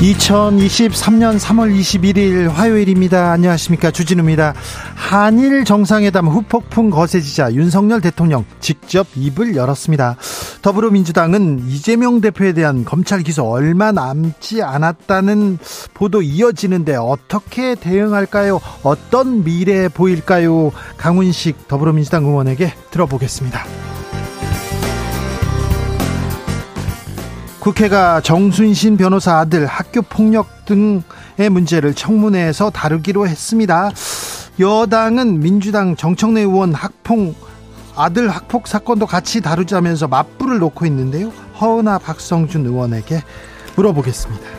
2023년 3월 21일 화요일입니다. 안녕하십니까. 주진우입니다. 한일 정상회담 후폭풍 거세지자 윤석열 대통령 직접 입을 열었습니다. 더불어민주당은 이재명 대표에 대한 검찰 기소 얼마 남지 않았다는 보도 이어지는데 어떻게 대응할까요? 어떤 미래 보일까요? 강훈식 더불어민주당 의원에게 들어보겠습니다. 국회가 정순신 변호사 아들 학교 폭력 등의 문제를 청문회에서 다루기로 했습니다. 여당은 민주당 정청래 의원 학폭 아들 학폭 사건도 같이 다루자면서 맞불을 놓고 있는데요. 허은아 박성준 의원에게 물어보겠습니다.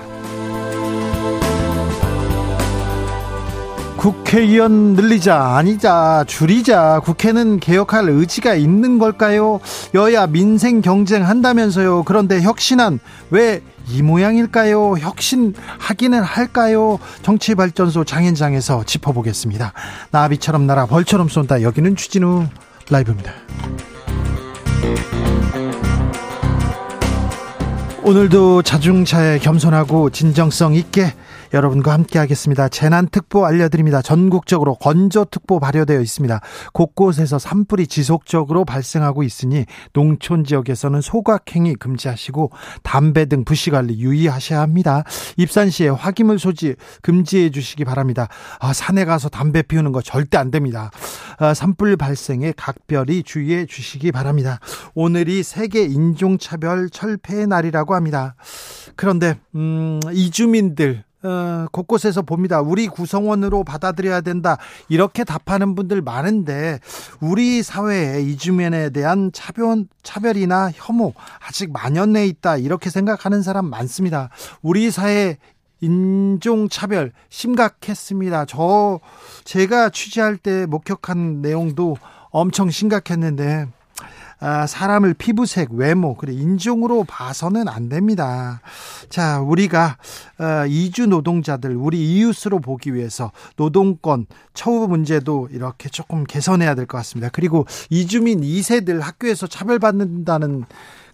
국회의원 늘리자 아니자 줄이자 국회는 개혁할 의지가 있는 걸까요? 여야 민생 경쟁 한다면서요. 그런데 혁신안 왜 이 모양일까요? 혁신하기는 할까요? 정치발전소 장현장에서 짚어보겠습니다. 나비처럼 날아 벌처럼 쏜다. 여기는 추진우 라이브입니다. 오늘도 자중차에 겸손하고 진정성 있게 여러분과 함께 하겠습니다. 재난특보 알려드립니다. 전국적으로 건조특보 발효되어 있습니다. 곳곳에서 산불이 지속적으로 발생하고 있으니 농촌 지역에서는 소각행위 금지하시고 담배 등 부시관리 유의하셔야 합니다. 입산 시에 화기물 소지 금지해 주시기 바랍니다. 아, 산에 가서 담배 피우는 거 절대 안 됩니다. 아, 산불 발생에 각별히 주의해 주시기 바랍니다. 오늘이 세계 인종차별 철폐의 날이라고 합니다. 그런데 음, 이주민들 어, 곳곳에서 봅니다. 우리 구성원으로 받아들여야 된다. 이렇게 답하는 분들 많은데 우리 사회에 이주민에 대한 차별 차별이나 혐오 아직 만연해 있다. 이렇게 생각하는 사람 많습니다. 우리 사회 인종 차별 심각했습니다. 저 제가 취재할 때 목격한 내용도 엄청 심각했는데 아, 사람을 피부색, 외모, 그래 인종으로 봐서는 안 됩니다. 자, 우리가 어, 이주 노동자들 우리 이웃으로 보기 위해서 노동권 처우 문제도 이렇게 조금 개선해야 될 것 같습니다. 그리고 이주민 2세들 학교에서 차별받는다는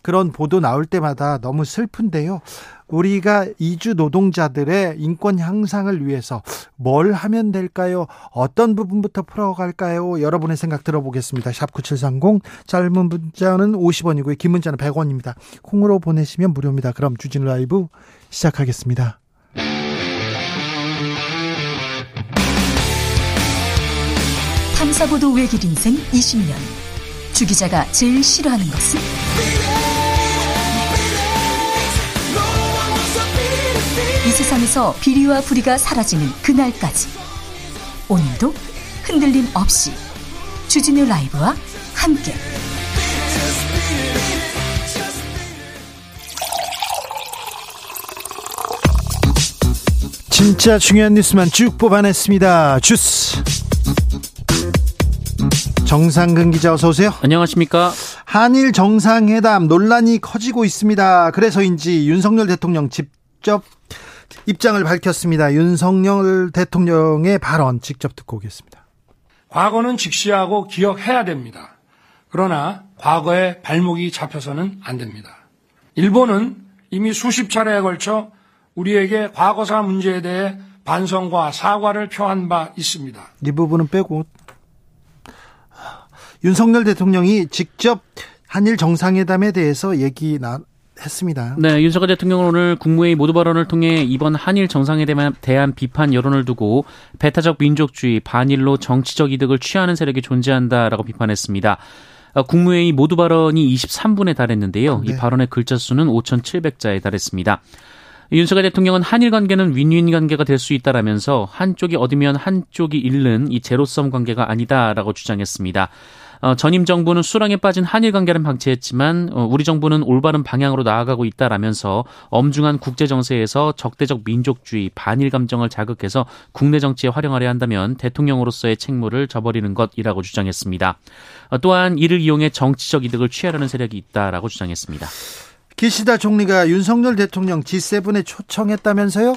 그런 보도 나올 때마다 너무 슬픈데요. 우리가 이주 노동자들의 인권 향상을 위해서 뭘 하면 될까요? 어떤 부분부터 풀어갈까요? 여러분의 생각 들어보겠습니다. 샵 9730 짧은 문자는 50원이고요. 긴 문자는 100원입니다. 콩으로 보내시면 무료입니다. 그럼 주진 라이브 시작하겠습니다. 탐사보도 외길 인생 20년. 주 기자가 제일 싫어하는 것은? 이 세상에서 비리와 부리가 사라지는 그날까지 오늘도 흔들림 없이 주진우 라이브와 함께 진짜 중요한 뉴스만 쭉 뽑아냈습니다. 주스 정상근 기자 어서 오세요. 안녕하십니까? 한일 정상회담 논란이 커지고 있습니다. 그래서인지 윤석열 대통령 직접 입장을 밝혔습니다. 윤석열 대통령의 발언 직접 듣고 오겠습니다. 과거는 직시하고 기억해야 됩니다. 그러나 과거에 발목이 잡혀서는 안 됩니다. 일본은 이미 수십 차례에 걸쳐 우리에게 과거사 문제에 대해 반성과 사과를 표한 바 있습니다. 이 부분은 빼고 윤석열 대통령이 직접 한일 정상회담에 대해서 얘기 나, 했습니다. 네, 윤석열 대통령은 오늘 국무회의 모두 발언을 통해 이번 한일 정상회담에 대한 비판 여론을 두고 배타적 민족주의, 반일로 정치적 이득을 취하는 세력이 존재한다라고 비판했습니다. 어, 국무회의 모두 발언이 23분에 달했는데요. 네. 이 발언의 글자 수는 5,700자에 달했습니다. 윤석열 대통령은 한일 관계는 윈윈 관계가 될 수 있다라면서 한쪽이 얻으면 한쪽이 잃는 이 제로섬 관계가 아니다라고 주장했습니다. 어, 전임 정부는 수렁에 빠진 한일 관계를 방치했지만 어, 우리 정부는 올바른 방향으로 나아가고 있다라면서 엄중한 국제 정세에서 적대적 민족주의, 반일 감정을 자극해서 국내 정치에 활용하려 한다면 대통령으로서의 책무를 져버리는 것이라고 주장했습니다. 어, 또한 이를 이용해 정치적 이득을 취하려는 세력이 있다라고 주장했습니다. 기시다 총리가 윤석열 대통령 G7에 초청했다면서요?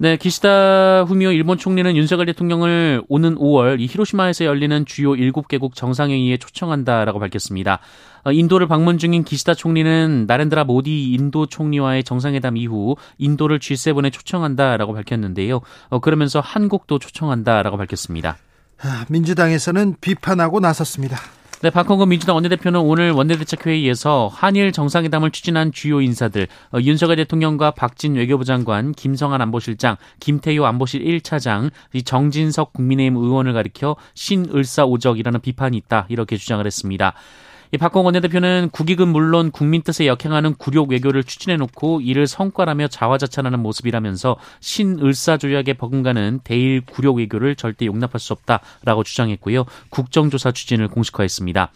네, 기시다 후미오 일본 총리는 윤석열 대통령을 오는 5월 이 히로시마에서 열리는 주요 7개국 정상회의에 초청한다라고 밝혔습니다. 어, 인도를 방문 중인 기시다 총리는 나렌드라 모디 인도 총리와의 정상회담 이후 인도를 G7에 초청한다라고 밝혔는데요. 어, 그러면서 한국도 초청한다라고 밝혔습니다. 아, 민주당에서는 비판하고 나섰습니다. 네, 박홍근 민주당 원내대표는 오늘 원내대책회의에서 한일 정상회담을 추진한 주요 인사들 어, 윤석열 대통령과 박진 외교부 장관, 김성한 안보실장, 김태효 안보실 1차장, 정진석 국민의힘 의원을 가리켜 신을사오적이라는 비판이 있다 이렇게 주장을 했습니다. 이 박홍 원내대표는 국익은 물론 국민 뜻에 역행하는 굴욕 외교를 추진해놓고 이를 성과라며 자화자찬하는 모습이라면서 신을사 조약에 버금가는 대일 굴욕 외교를 절대 용납할 수 없다라고 주장했고요. 국정조사 추진을 공식화했습니다.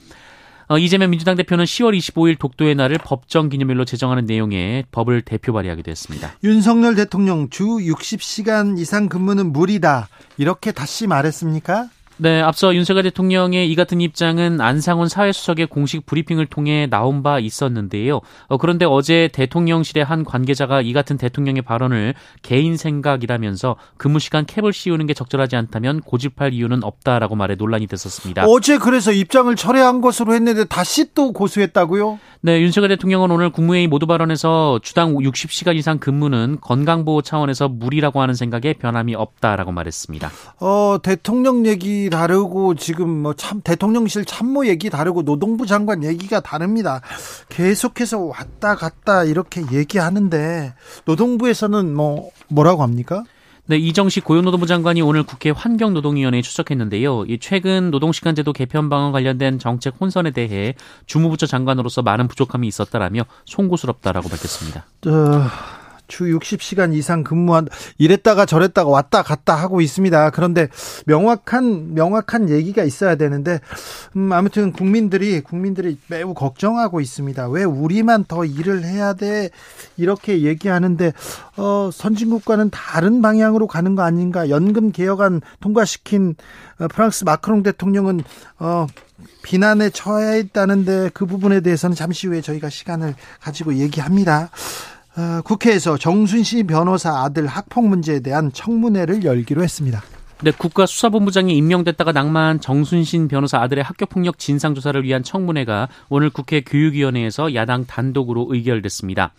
어, 이재명 민주당 대표는 10월 25일 독도의 날을 법정 기념일로 제정하는 내용의 법을 대표 발의하기도 했습니다. 윤석열 대통령 주 60시간 이상 근무는 무리다. 이렇게 다시 말했습니까? 네, 앞서 윤석열 대통령의 이 같은 입장은 안상훈 사회수석의 공식 브리핑을 통해 나온 바 있었는데요. 어, 그런데 어제 대통령실의 한 관계자가 이 같은 대통령의 발언을 개인 생각이라면서 근무 시간 캡을 씌우는 게 적절하지 않다면 고집할 이유는 없다라고 말해 논란이 됐었습니다. 어제 그래서 입장을 철회한 것으로 했는데 다시 또 고수했다고요? 네, 윤석열 대통령은 오늘 국무회의 모두 발언에서 주당 60시간 이상 근무는 건강보호 차원에서 무리라고 하는 생각에 변함이 없다라고 말했습니다. 어, 대통령 얘기 다르고 지금 뭐 참 대통령실 참모 얘기 다르고 노동부 장관 얘기가 다릅니다. 계속해서 왔다 갔다 이렇게 얘기하는데 노동부에서는 뭐 뭐라고 합니까? 네, 이정식 고용노동부 장관이 오늘 국회 환경노동위원회에 출석했는데요. 이 최근 노동시간제도 개편 방안 관련된 정책 혼선에 대해 주무부처 장관으로서 많은 부족함이 있었다라며 송구스럽다라고 밝혔습니다. 어... 주 60시간 이상 근무한 이랬다가 저랬다가 왔다 갔다 하고 있습니다. 그런데 명확한 명확한 얘기가 있어야 되는데 음, 아무튼 국민들이 국민들이 매우 걱정하고 있습니다. 왜 우리만 더 일을 해야 돼? 이렇게 얘기하는데 어, 선진국과는 다른 방향으로 가는 거 아닌가? 연금 개혁안 통과시킨 어, 프랑스 마크롱 대통령은 어, 비난에 처해 있다는데 그 부분에 대해서는 잠시 후에 저희가 시간을 가지고 얘기합니다. 어, 국회에서 정순신 변호사 아들 학폭 문제에 대한 청문회를 열기로 했습니다. 네, 국가수사본부장이 임명됐다가 낭만 정순신 변호사 아들의 학교폭력 진상조사를 위한 청문회가 오늘 국회 교육위원회에서 야당 단독으로 의결됐습니다.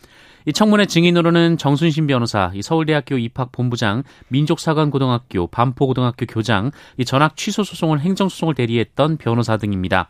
이 청문회 증인으로는 정순신 변호사, 서울대학교 입학본부장, 민족사관고등학교, 반포고등학교 교장, 이 전학 취소 소송을 행정소송을 대리했던 변호사 등입니다.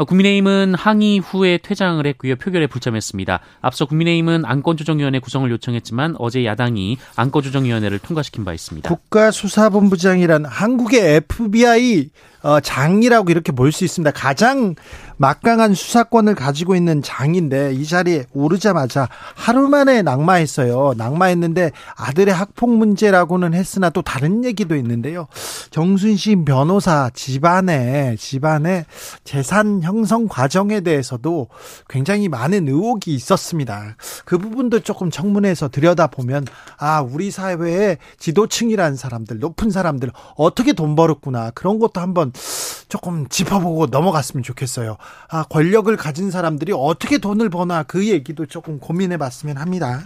어, 국민의힘은 항의 후에 퇴장을 했고요. 표결에 불참했습니다. 앞서 국민의힘은 안건조정위원회 구성을 요청했지만 어제 야당이 안건조정위원회를 통과시킨 바 있습니다. 국가수사본부장이란 한국의 FBI 어, 장이라고 이렇게 볼 수 있습니다. 가장 막강한 수사권을 가지고 있는 장인데 이 자리에 오르자마자 하루 만에 낙마했어요. 낙마했는데 아들의 학폭 문제라고는 했으나 또 다른 얘기도 있는데요. 정순신 변호사 집안에 집안에 재산 형성 과정에 대해서도 굉장히 많은 의혹이 있었습니다. 그 부분도 조금 청문회에서 들여다보면 아 우리 사회의 지도층이라는 사람들 높은 사람들 어떻게 돈 벌었구나 그런 것도 한번 조금 짚어보고 넘어갔으면 좋겠어요. 아, 권력을 가진 사람들이 어떻게 돈을 버나 그 얘기도 조금 고민해 봤으면 합니다.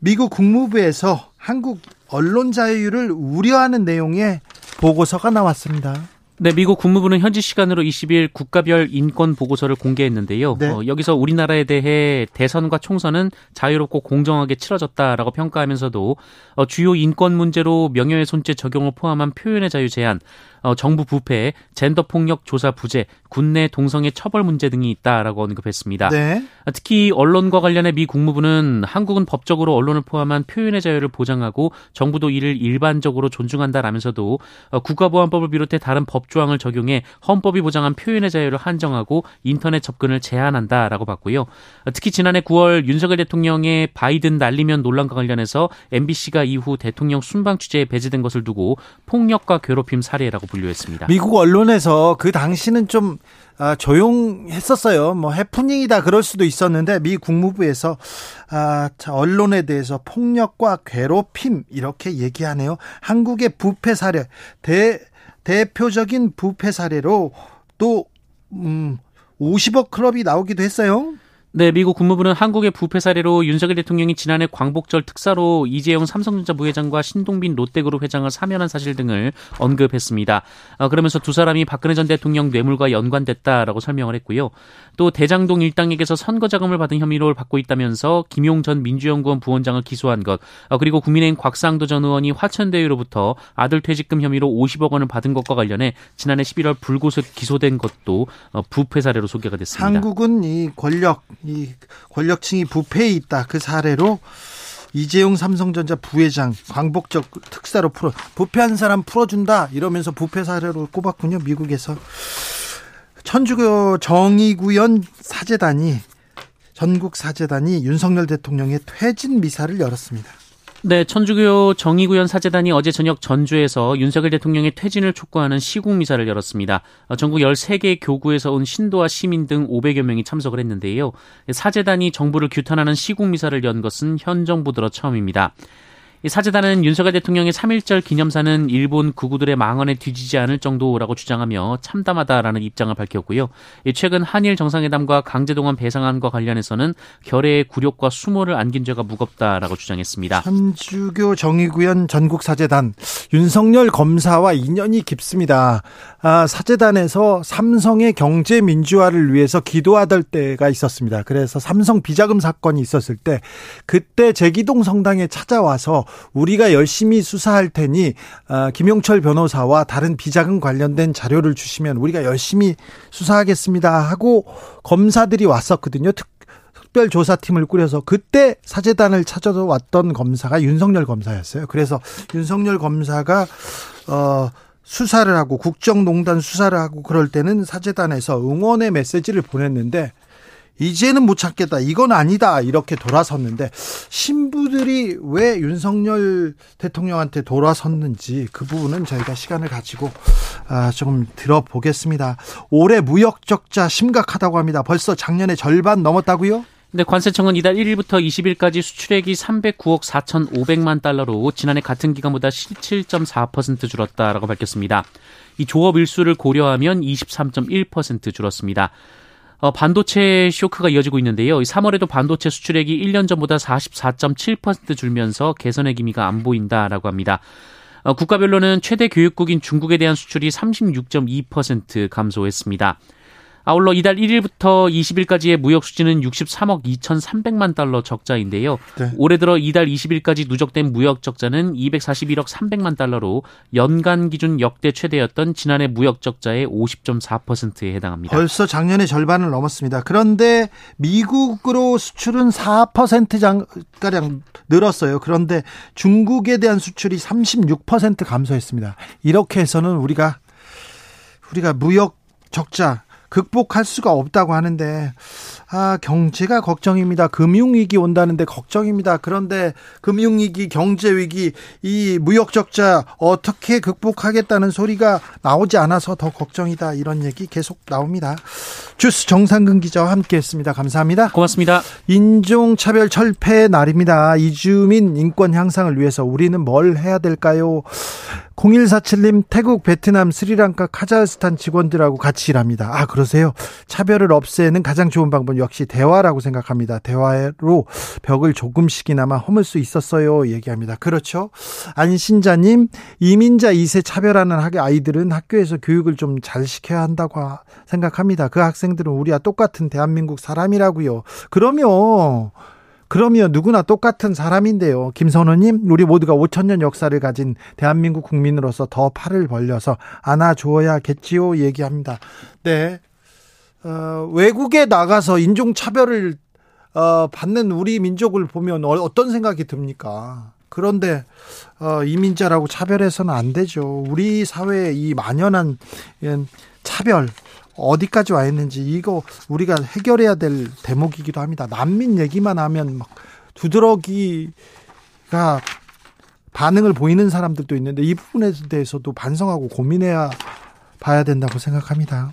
미국 국무부에서 한국 언론 자유를 우려하는 내용의 보고서가 나왔습니다. 네, 미국 국무부는 현지 시간으로 20일 국가별 인권 보고서를 공개했는데요. 네. 어, 여기서 우리나라에 대해 대선과 총선은 자유롭고 공정하게 치러졌다라고 평가하면서도 어, 주요 인권 문제로 명예훼손죄 적용을 포함한 표현의 자유 제한, 어, 정부 부패, 젠더 폭력 조사 부재, 군내 동성애 처벌 문제 등이 있다라고 언급했습니다. 네. 특히 언론과 관련해 미 국무부는 한국은 법적으로 언론을 포함한 표현의 자유를 보장하고 정부도 이를 일반적으로 존중한다라면서도 어, 국가보안법을 비롯해 다른 법 조항을 적용해 헌법이 보장한 표현의 자유를 한정하고 인터넷 접근을 제한한다라고 봤고요. 특히 지난해 9월 윤석열 대통령의 바이든 날리면 논란과 관련해서 MBC가 이후 대통령 순방 취재에 배제된 것을 두고 폭력과 괴롭힘 사례라고 분류했습니다. 미국 언론에서 그 당시는 좀 아, 조용했었어요. 뭐 해프닝이다 그럴 수도 있었는데 미 국무부에서 아, 자, 언론에 대해서 폭력과 괴롭힘 이렇게 얘기하네요. 한국의 부패 사례 대 대표적인 부패 사례로 또 음, 50억 클럽이 나오기도 했어요. 네, 미국 국무부는 한국의 부패 사례로 윤석열 대통령이 지난해 광복절 특사로 이재용 삼성전자 부회장과 신동빈 롯데그룹 회장을 사면한 사실 등을 언급했습니다. 어, 그러면서 두 사람이 박근혜 전 대통령 뇌물과 연관됐다라고 설명을 했고요. 또 대장동 일당에게서 선거 자금을 받은 혐의를 받고 있다면서 김용 전 민주연구원 부원장을 기소한 것, 어, 그리고 국민의힘 곽상도 전 의원이 화천대유로부터 아들 퇴직금 혐의로 50억 원을 받은 것과 관련해 지난해 11월 불구속 기소된 것도 어, 부패 사례로 소개가 됐습니다. 한국은 이 권력 이 권력층이 부패해 있다. 그 사례로 이재용 삼성전자 부회장 광복적 특사로 풀어 부패한 사람 풀어준다 이러면서 부패 사례로 꼽았군요 미국에서 천주교 정의구현 사재단이 전국 사재단이 윤석열 대통령의 퇴진 미사를 열었습니다. 네, 천주교 정의구현 사재단이 어제 저녁 전주에서 윤석열 대통령의 퇴진을 촉구하는 시국 미사를 열었습니다. 어, 전국 13개 교구에서 온 신도와 시민 등 500여 명이 참석을 했는데요. 사재단이 정부를 규탄하는 시국 미사를 연 것은 현 정부 들어 처음입니다. 사재단은 윤석열 대통령의 3.1절 기념사는 일본 구구들의 망언에 뒤지지 않을 정도라고 주장하며 참담하다라는 입장을 밝혔고요. 최근 한일 정상회담과 강제동원 배상안과 관련해서는 결의의 굴욕과 수모를 안긴 죄가 무겁다라고 주장했습니다. 천주교 정의구현 전국사재단 윤석열 검사와 인연이 깊습니다. 아, 사재단에서 삼성의 경제 민주화를 위해서 기도하던 때가 있었습니다. 그래서 삼성 비자금 사건이 있었을 때 그때 제기동 성당에 찾아와서 우리가 열심히 수사할 테니 아, 김용철 변호사와 다른 비자금 관련된 자료를 주시면 우리가 열심히 수사하겠습니다 하고 검사들이 왔었거든요. 특, 특별조사팀을 꾸려서 그때 사재단을 찾아왔던 검사가 윤석열 검사였어요. 그래서 윤석열 검사가 어 수사를 하고 국정농단 수사를 하고 그럴 때는 사재단에서 응원의 메시지를 보냈는데 이제는 못 찾겠다. 이건 아니다. 이렇게 돌아섰는데 신부들이 왜 윤석열 대통령한테 돌아섰는지 그 부분은 저희가 시간을 가지고 아, 조금 들어보겠습니다. 올해 무역 적자 심각하다고 합니다. 벌써 작년에 절반 넘었다고요? 네, 관세청은 이달 1일부터 20일까지 수출액이 309억 4,500만 달러로 지난해 같은 기간보다 17.4% 줄었다라고 밝혔습니다. 이 조업 일수를 고려하면 23.1% 줄었습니다. 어, 반도체 쇼크가 이어지고 있는데요. 3월에도 반도체 수출액이 1년 전보다 44.7% 줄면서 개선의 기미가 안 보인다라고 합니다. 어, 국가별로는 최대 교육국인 중국에 대한 수출이 36.2% 감소했습니다. 아울러 이달 1일부터 20일까지의 무역 수지는 63억 2,300만 달러 적자인데요. 네. 올해 들어 이달 20일까지 누적된 무역 적자는 241억 300만 달러로 연간 기준 역대 최대였던 지난해 무역 적자의 50.4%에 해당합니다. 벌써 작년의 절반을 넘었습니다. 그런데 미국으로 수출은 4%가량 늘었어요. 그런데 중국에 대한 수출이 36% 감소했습니다. 이렇게 해서는 우리가 우리가 무역 적자 극복할 수가 없다고 하는데 아 경제가 걱정입니다. 금융위기 온다는데 걱정입니다. 그런데 금융위기, 경제위기, 이 무역적자 어떻게 극복하겠다는 소리가 나오지 않아서 더 걱정이다 이런 얘기 계속 나옵니다. 주스 정상근 기자와 함께 했습니다. 감사합니다. 고맙습니다. 인종차별 철폐 날입니다. 이주민 인권 향상을 위해서 우리는 뭘 해야 될까요? 0147님 태국, 베트남, 스리랑카, 카자흐스탄 직원들하고 같이 일합니다. 아 그러세요? 차별을 없애는 가장 좋은 방법 역시 대화라고 생각합니다. 대화로 벽을 조금씩이나마 허물 수 있었어요. 얘기합니다. 그렇죠. 안신자님 이민자 2세 차별하는 학교 아이들은 학교에서 교육을 좀 잘 시켜야 한다고 생각합니다. 그 학생들은 우리와 똑같은 대한민국 사람이라고요. 그러면 그러면 누구나 똑같은 사람인데요. 김선호님, 우리 모두가 5천년 역사를 가진 대한민국 국민으로서 더 팔을 벌려서 안아주어야겠지요. 얘기합니다. 네. 어, 외국에 나가서 인종차별을 어, 받는 우리 민족을 보면 어, 떤 생각이 듭니까? 그런데 어, 이민자라고 차별해서는 안 되죠. 우리 사회의 이 만연한 차별 어디까지 와 있는지 이거 우리가 해결해야 될 대목이기도 합니다. 난민 얘기만 하면 막 두드러기가 반응을 보이는 사람들도 있는데 이 부분에 대해서도 반성하고 고민해야 봐야 된다고 생각합니다.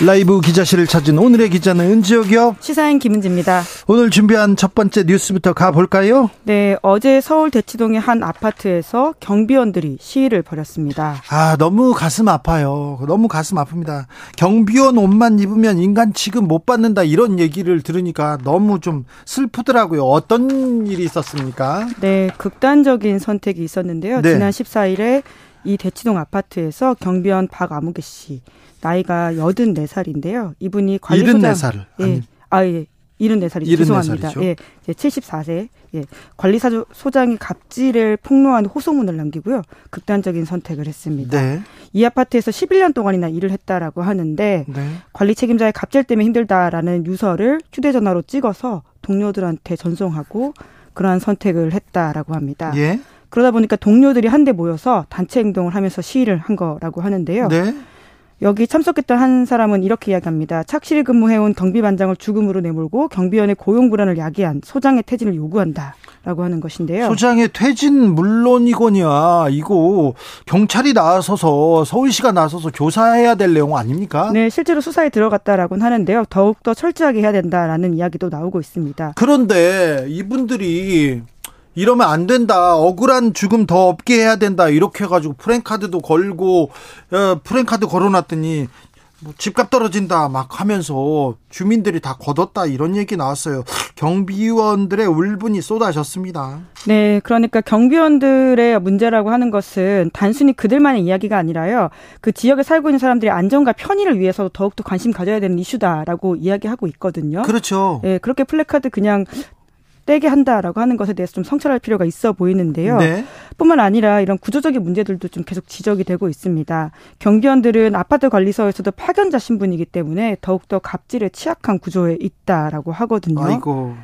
라이브 기자실을 찾은 오늘의 기자는 은지혁이요. 시사인 김은지입니다. 오늘 준비한 첫 번째 뉴스부터 가볼까요? 네, 어제 서울 대치동의 한 아파트에서 경비원들이 시위를 벌였습니다. 아, 너무 가슴 아파요. 너무 가슴 아픕니다. 경비원 옷만 입으면 인간 취급 못 받는다 이런 얘기를 들으니까 너무 좀 슬프더라고요. 어떤 일이 있었습니까? 네, 극단적인 선택이 있었는데요. 네. 지난 14일에 이 대치동 아파트에서 경비원 박아무개 씨 나이가 84살인데요. 이분이 관리소장 74살. 예. 아 예. 74살이 죄송합니다. 예. 74세. 예. 관리소장이 갑질을 폭로한 호소문을 남기고요. 극단적인 선택을 했습니다. 네. 이 아파트에서 11년 동안이나 일을 했다라고 하는데 네. 관리 책임자의 갑질 때문에 힘들다라는 유서를 휴대 전화로 찍어서 동료들한테 전송하고 그러한 선택을 했다라고 합니다. 예. 그러다 보니까 동료들이 한데 모여서 단체 행동을 하면서 시위를 한 거라고 하는데요. 네. 여기 참석했던 한 사람은 이렇게 이야기합니다. 착실히 근무해온 경비반장을 죽음으로 내몰고 경비원의 고용 불안을 야기한 소장의 퇴진을 요구한다. 라고 하는 것인데요. 소장의 퇴진 물론이거냐 이거 경찰이 나서서 서울시가 나서서 조사해야 될 내용 아닙니까? 네, 실제로 수사에 들어갔다라고는 하는데요. 더욱 더 철저하게 해야 된다라는 이야기도 나오고 있습니다. 그런데 이분들이 이러면 안 된다. 억울한 죽음 더 없게 해야 된다. 이렇게 해가지고 프랭카드도 걸고 어, 프랭카드 걸어놨더니 뭐 집값 떨어진다 막 하면서 주민들이 다 걷었다 이런 얘기 나왔어요. 경비원들의 울분이 쏟아졌습니다. 네, 그러니까 경비원들의 문제라고 하는 것은 단순히 그들만의 이야기가 아니라요. 그 지역에 살고 있는 사람들의 안전과 편의를 위해서 더욱더 관심 가져야 되는 이슈다라고 이야기하고 있거든요. 그렇죠. 네, 그렇게 플래카드 그냥 떼게 한다라고 하는 것에 대해서 좀 성찰할 필요가 있어 보이는데요. 네. 뿐만 아니라 이런 구조적인 문제들도 좀 계속 지적이 되고 있습니다. 경비원들은 아파트 관리소에서도 파견자 신분이기 때문에 더욱더 갑질에 취약한 구조에 있다라고 하거든요. 아이고.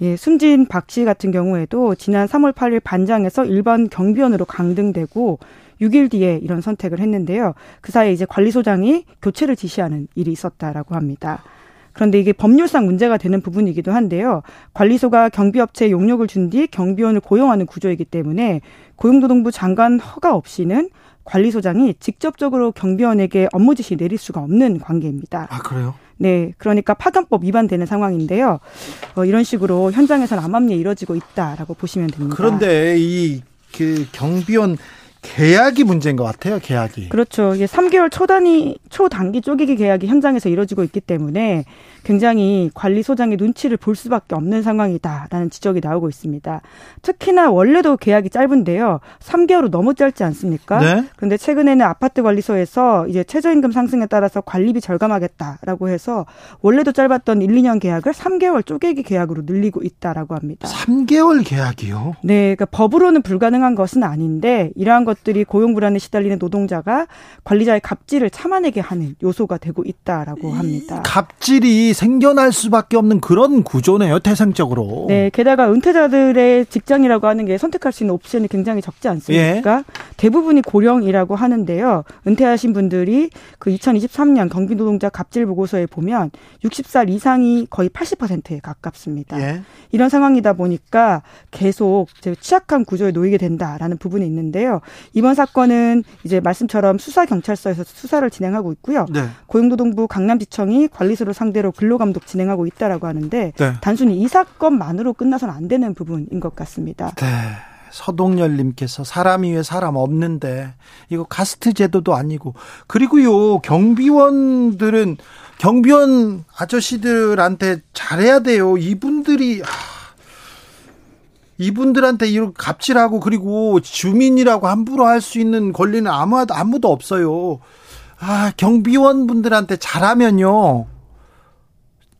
예, 숨진 박 씨 같은 경우에도 지난 3월 8일 반장에서 일반 경비원으로 강등되고 6일 뒤에 이런 선택을 했는데요. 그 사이에 이제 관리소장이 교체를 지시하는 일이 있었다라고 합니다. 그런데 이게 법률상 문제가 되는 부분이기도 한데요. 관리소가 경비업체에 용역을 준 뒤 경비원을 고용하는 구조이기 때문에 고용노동부 장관 허가 없이는 관리소장이 직접적으로 경비원에게 업무 지시 내릴 수가 없는 관계입니다. 아, 그래요? 네, 그러니까 파견법 위반되는 상황인데요. 어, 이런 식으로 현장에서는 암암리에 이뤄지고 있다라고 보시면 됩니다. 그런데 이 그 경비원 계약이 문제인 것 같아요. 계약이. 그렇죠. 이게 3개월 초단위 초단기 쪼개기 계약이 현장에서 이루어지고 있기 때문에 굉장히 관리소장의 눈치를 볼 수밖에 없는 상황이다라는 지적이 나오고 있습니다. 특히나 원래도 계약이 짧은데요. 3개월로 너무 짧지 않습니까? 네. 그런데 최근에는 아파트 관리소에서 이제 최저임금 상승에 따라서 관리비 절감하겠다라고 해서 원래도 짧았던 1, 2년 계약을 3개월 쪼개기 계약으로 늘리고 있다라고 합니다. 3개월 계약이요? 네, 그러니까 법으로는 불가능한 것은 아닌데 이러한 것 들이 고용 불안에 시달리는 노동자가 관리자의 갑질을 참아내게 하는 요소가 되고 있다라고 합니다. 갑질이 생겨날 수밖에 없는 그런 구조네요, 태생적으로. 네, 게다가 은퇴자들의 직장이라고 하는 게 선택할 수 있는 옵션이 굉장히 적지 않습니까? 예. 대부분이 고령이라고 하는데요. 은퇴하신 분들이 그 2023년 경기노동자 갑질 보고서에 보면 60살 이상이 거의 80%에 가깝습니다. 예. 이런 상황이다 보니까 계속 취약한 구조에 놓이게 된다라는 부분이 있는데요. 이번 사건은 이제 말씀처럼 수사 경찰서에서 수사를 진행하고 있고요. 네. 고용노동부 강남지청이 관리소를 상대로 근로감독 진행하고 있다라고 하는데 네. 단순히 이 사건만으로 끝나서는 안 되는 부분인 것 같습니다. 네. 서동열님께서 사람 위에 사람 없는데 이거 카스트 제도도 아니고 그리고요 경비원들은 경비원 아저씨들한테 잘해야 돼요. 이분들이 이분들한테 이렇게 갑질하고 그리고 주민이라고 함부로 할 수 있는 권리는 아무도 아무도 없어요. 아 경비원 분들한테 잘하면요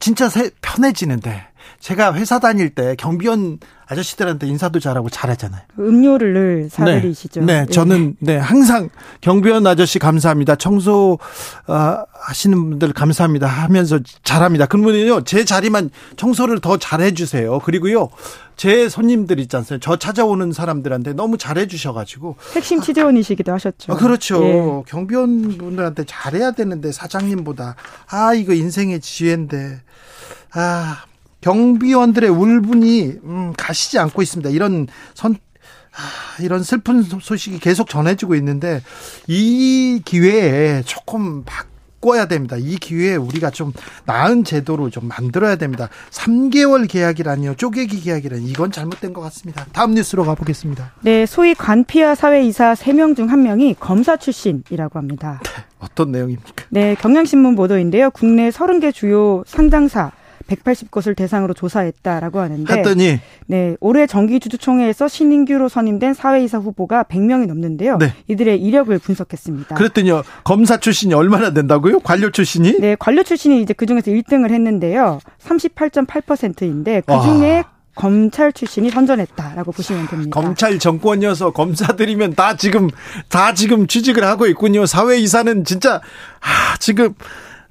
진짜 편해지는데 제가 회사 다닐 때 경비원 아저씨들한테 인사도 잘하고 잘하잖아요. 음료를 늘 사드리시죠. 네, 네, 저는 네 항상 경비원 아저씨 감사합니다. 청소 어, 하시는 분들 감사합니다 하면서 잘합니다. 그러면요 제 자리만 청소를 더 잘해 주세요. 그리고요 제 손님들 있지 않습니까? 저 찾아오는 사람들한테 너무 잘해 주셔가지고 핵심 취재원이시기도 하셨죠. 아, 그렇죠. 예. 경비원 분들한테 잘해야 되는데 사장님보다 아 이거 인생의 지혜인데 아 경비원들의 울분이 음, 가시지 않고 있습니다. 이런 선 아, 이런 슬픈 소식이 계속 전해지고 있는데 이 기회에 조금 바꿔야 됩니다. 이 기회에 우리가 좀 나은 제도로 좀 만들어야 됩니다. 3개월 계약이라니요. 쪼개기 계약이라니 이건 잘못된 것 같습니다. 다음 뉴스로 가보겠습니다. 네, 소위 관피아 사회이사 3명 중 1명이 검사 출신이라고 합니다. 네, 어떤 내용입니까? 네, 경향신문 보도인데요. 국내 30개 주요 상장사 180곳을 대상으로 조사했다라고 하는데 했더니 네 올해 정기 주주총회에서 신인규로 선임된 사회이사 후보가 100명이 넘는데요. 네. 이들의 이력을 분석했습니다. 그랬더니요 검사 출신이 얼마나 된다고요? 관료 출신이? 네 관료 출신이 이제 그 중에서 1등을 했는데요. 38.8%인데 그 중에 검찰 출신이 선전했다라고 보시면 됩니다. 검찰 정권이어서 검사들이면 다 지금 다 지금 취직을 하고 있군요. 사회 이사는 진짜 아 지금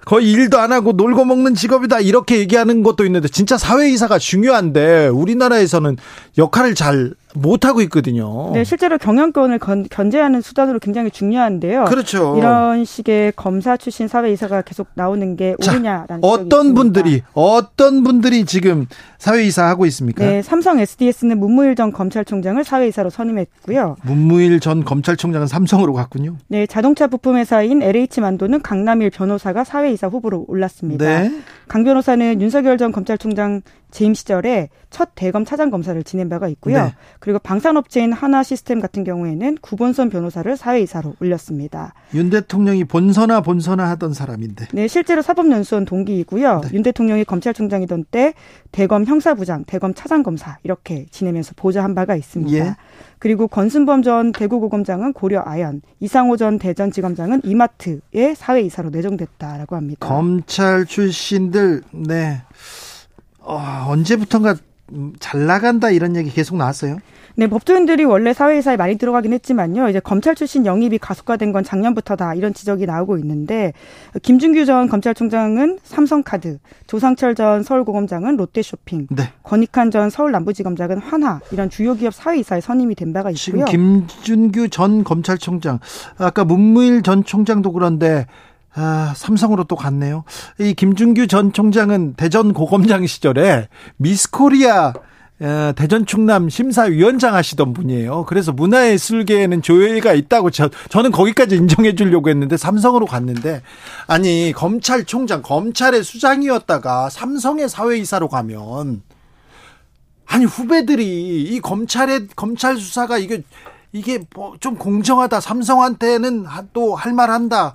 거의 일도 안 하고 놀고 먹는 직업이다. 이렇게 얘기하는 것도 있는데 진짜 사회이사가 중요한데 우리나라에서는 역할을 잘 못하고 있거든요. 네, 실제로 경영권을 건, 견제하는 수단으로 굉장히 중요한데요. 그렇죠. 이런 식의 검사 출신 사회이사가 계속 나오는 게 옳으냐라는 어떤 분들이 어떤 분들이 지금 사회이사 하고 있습니까? 네, 삼성 SDS는 문무일 전 검찰총장을 사회이사로 선임했고요. 문무일 전 검찰총장은 삼성으로 갔군요. 네, 자동차 부품 회사인 LH 만도는 강남일 변호사가 사회이사 후보로 올랐습니다. 네. 강 변호사는 윤석열 전 검찰총장 재임 시절에 첫 대검 차장 검사를 지낸 바가 있고요. 네. 그리고 방산업체인 하나 시스템 같은 경우에는 구본선 변호사를 사회이사로 올렸습니다. 윤 대통령이 본선화 본선화 하던 사람인데. 네, 실제로 사법연수원 동기이고요. 네. 윤 대통령이 검찰총장이던 때 대검 형사부장, 대검 차장 검사 이렇게 지내면서 보좌한 바가 있습니다. 예. 그리고 권순범 전 대구고검장은 고려 아연, 이상호 전 대전지검장은 이마트의 사회이사로 내정됐다라고 합니다. 검찰 출신들, 네. 어, 언제부턴가 잘 나간다 이런 얘기 계속 나왔어요. 네, 법조인들이 원래 사회이사에 많이 들어가긴 했지만요. 이제 검찰 출신 영입이 가속화된 건 작년부터다 이런 지적이 나오고 있는데 김준규 전 검찰총장은 삼성카드, 조상철 전 서울고검장은 롯데쇼핑, 네. 권익환 전 서울남부지검장은 환하 이런 주요 기업 사회이사에 선임이 된 바가 있고요. 지금 김준규 전 검찰총장, 아까 문무일 전 총장도 그런데 아, 삼성으로 또 갔네요. 이 김준규 전 총장은 대전 고검장 시절에 미스코리아 어, 대전 충남 심사위원장 하시던 분이에요. 그래서 문화예술계에는 조예가 있다고 저, 저는 거기까지 인정해 주려고 했는데 삼성으로 갔는데 아니 검찰총장 검찰의 수장이었다가 삼성의 사회이사로 가면 아니 후배들이 이 검찰의 검찰 수사가 이게 이게 뭐 좀 공정하다 삼성한테는 또 할 말한다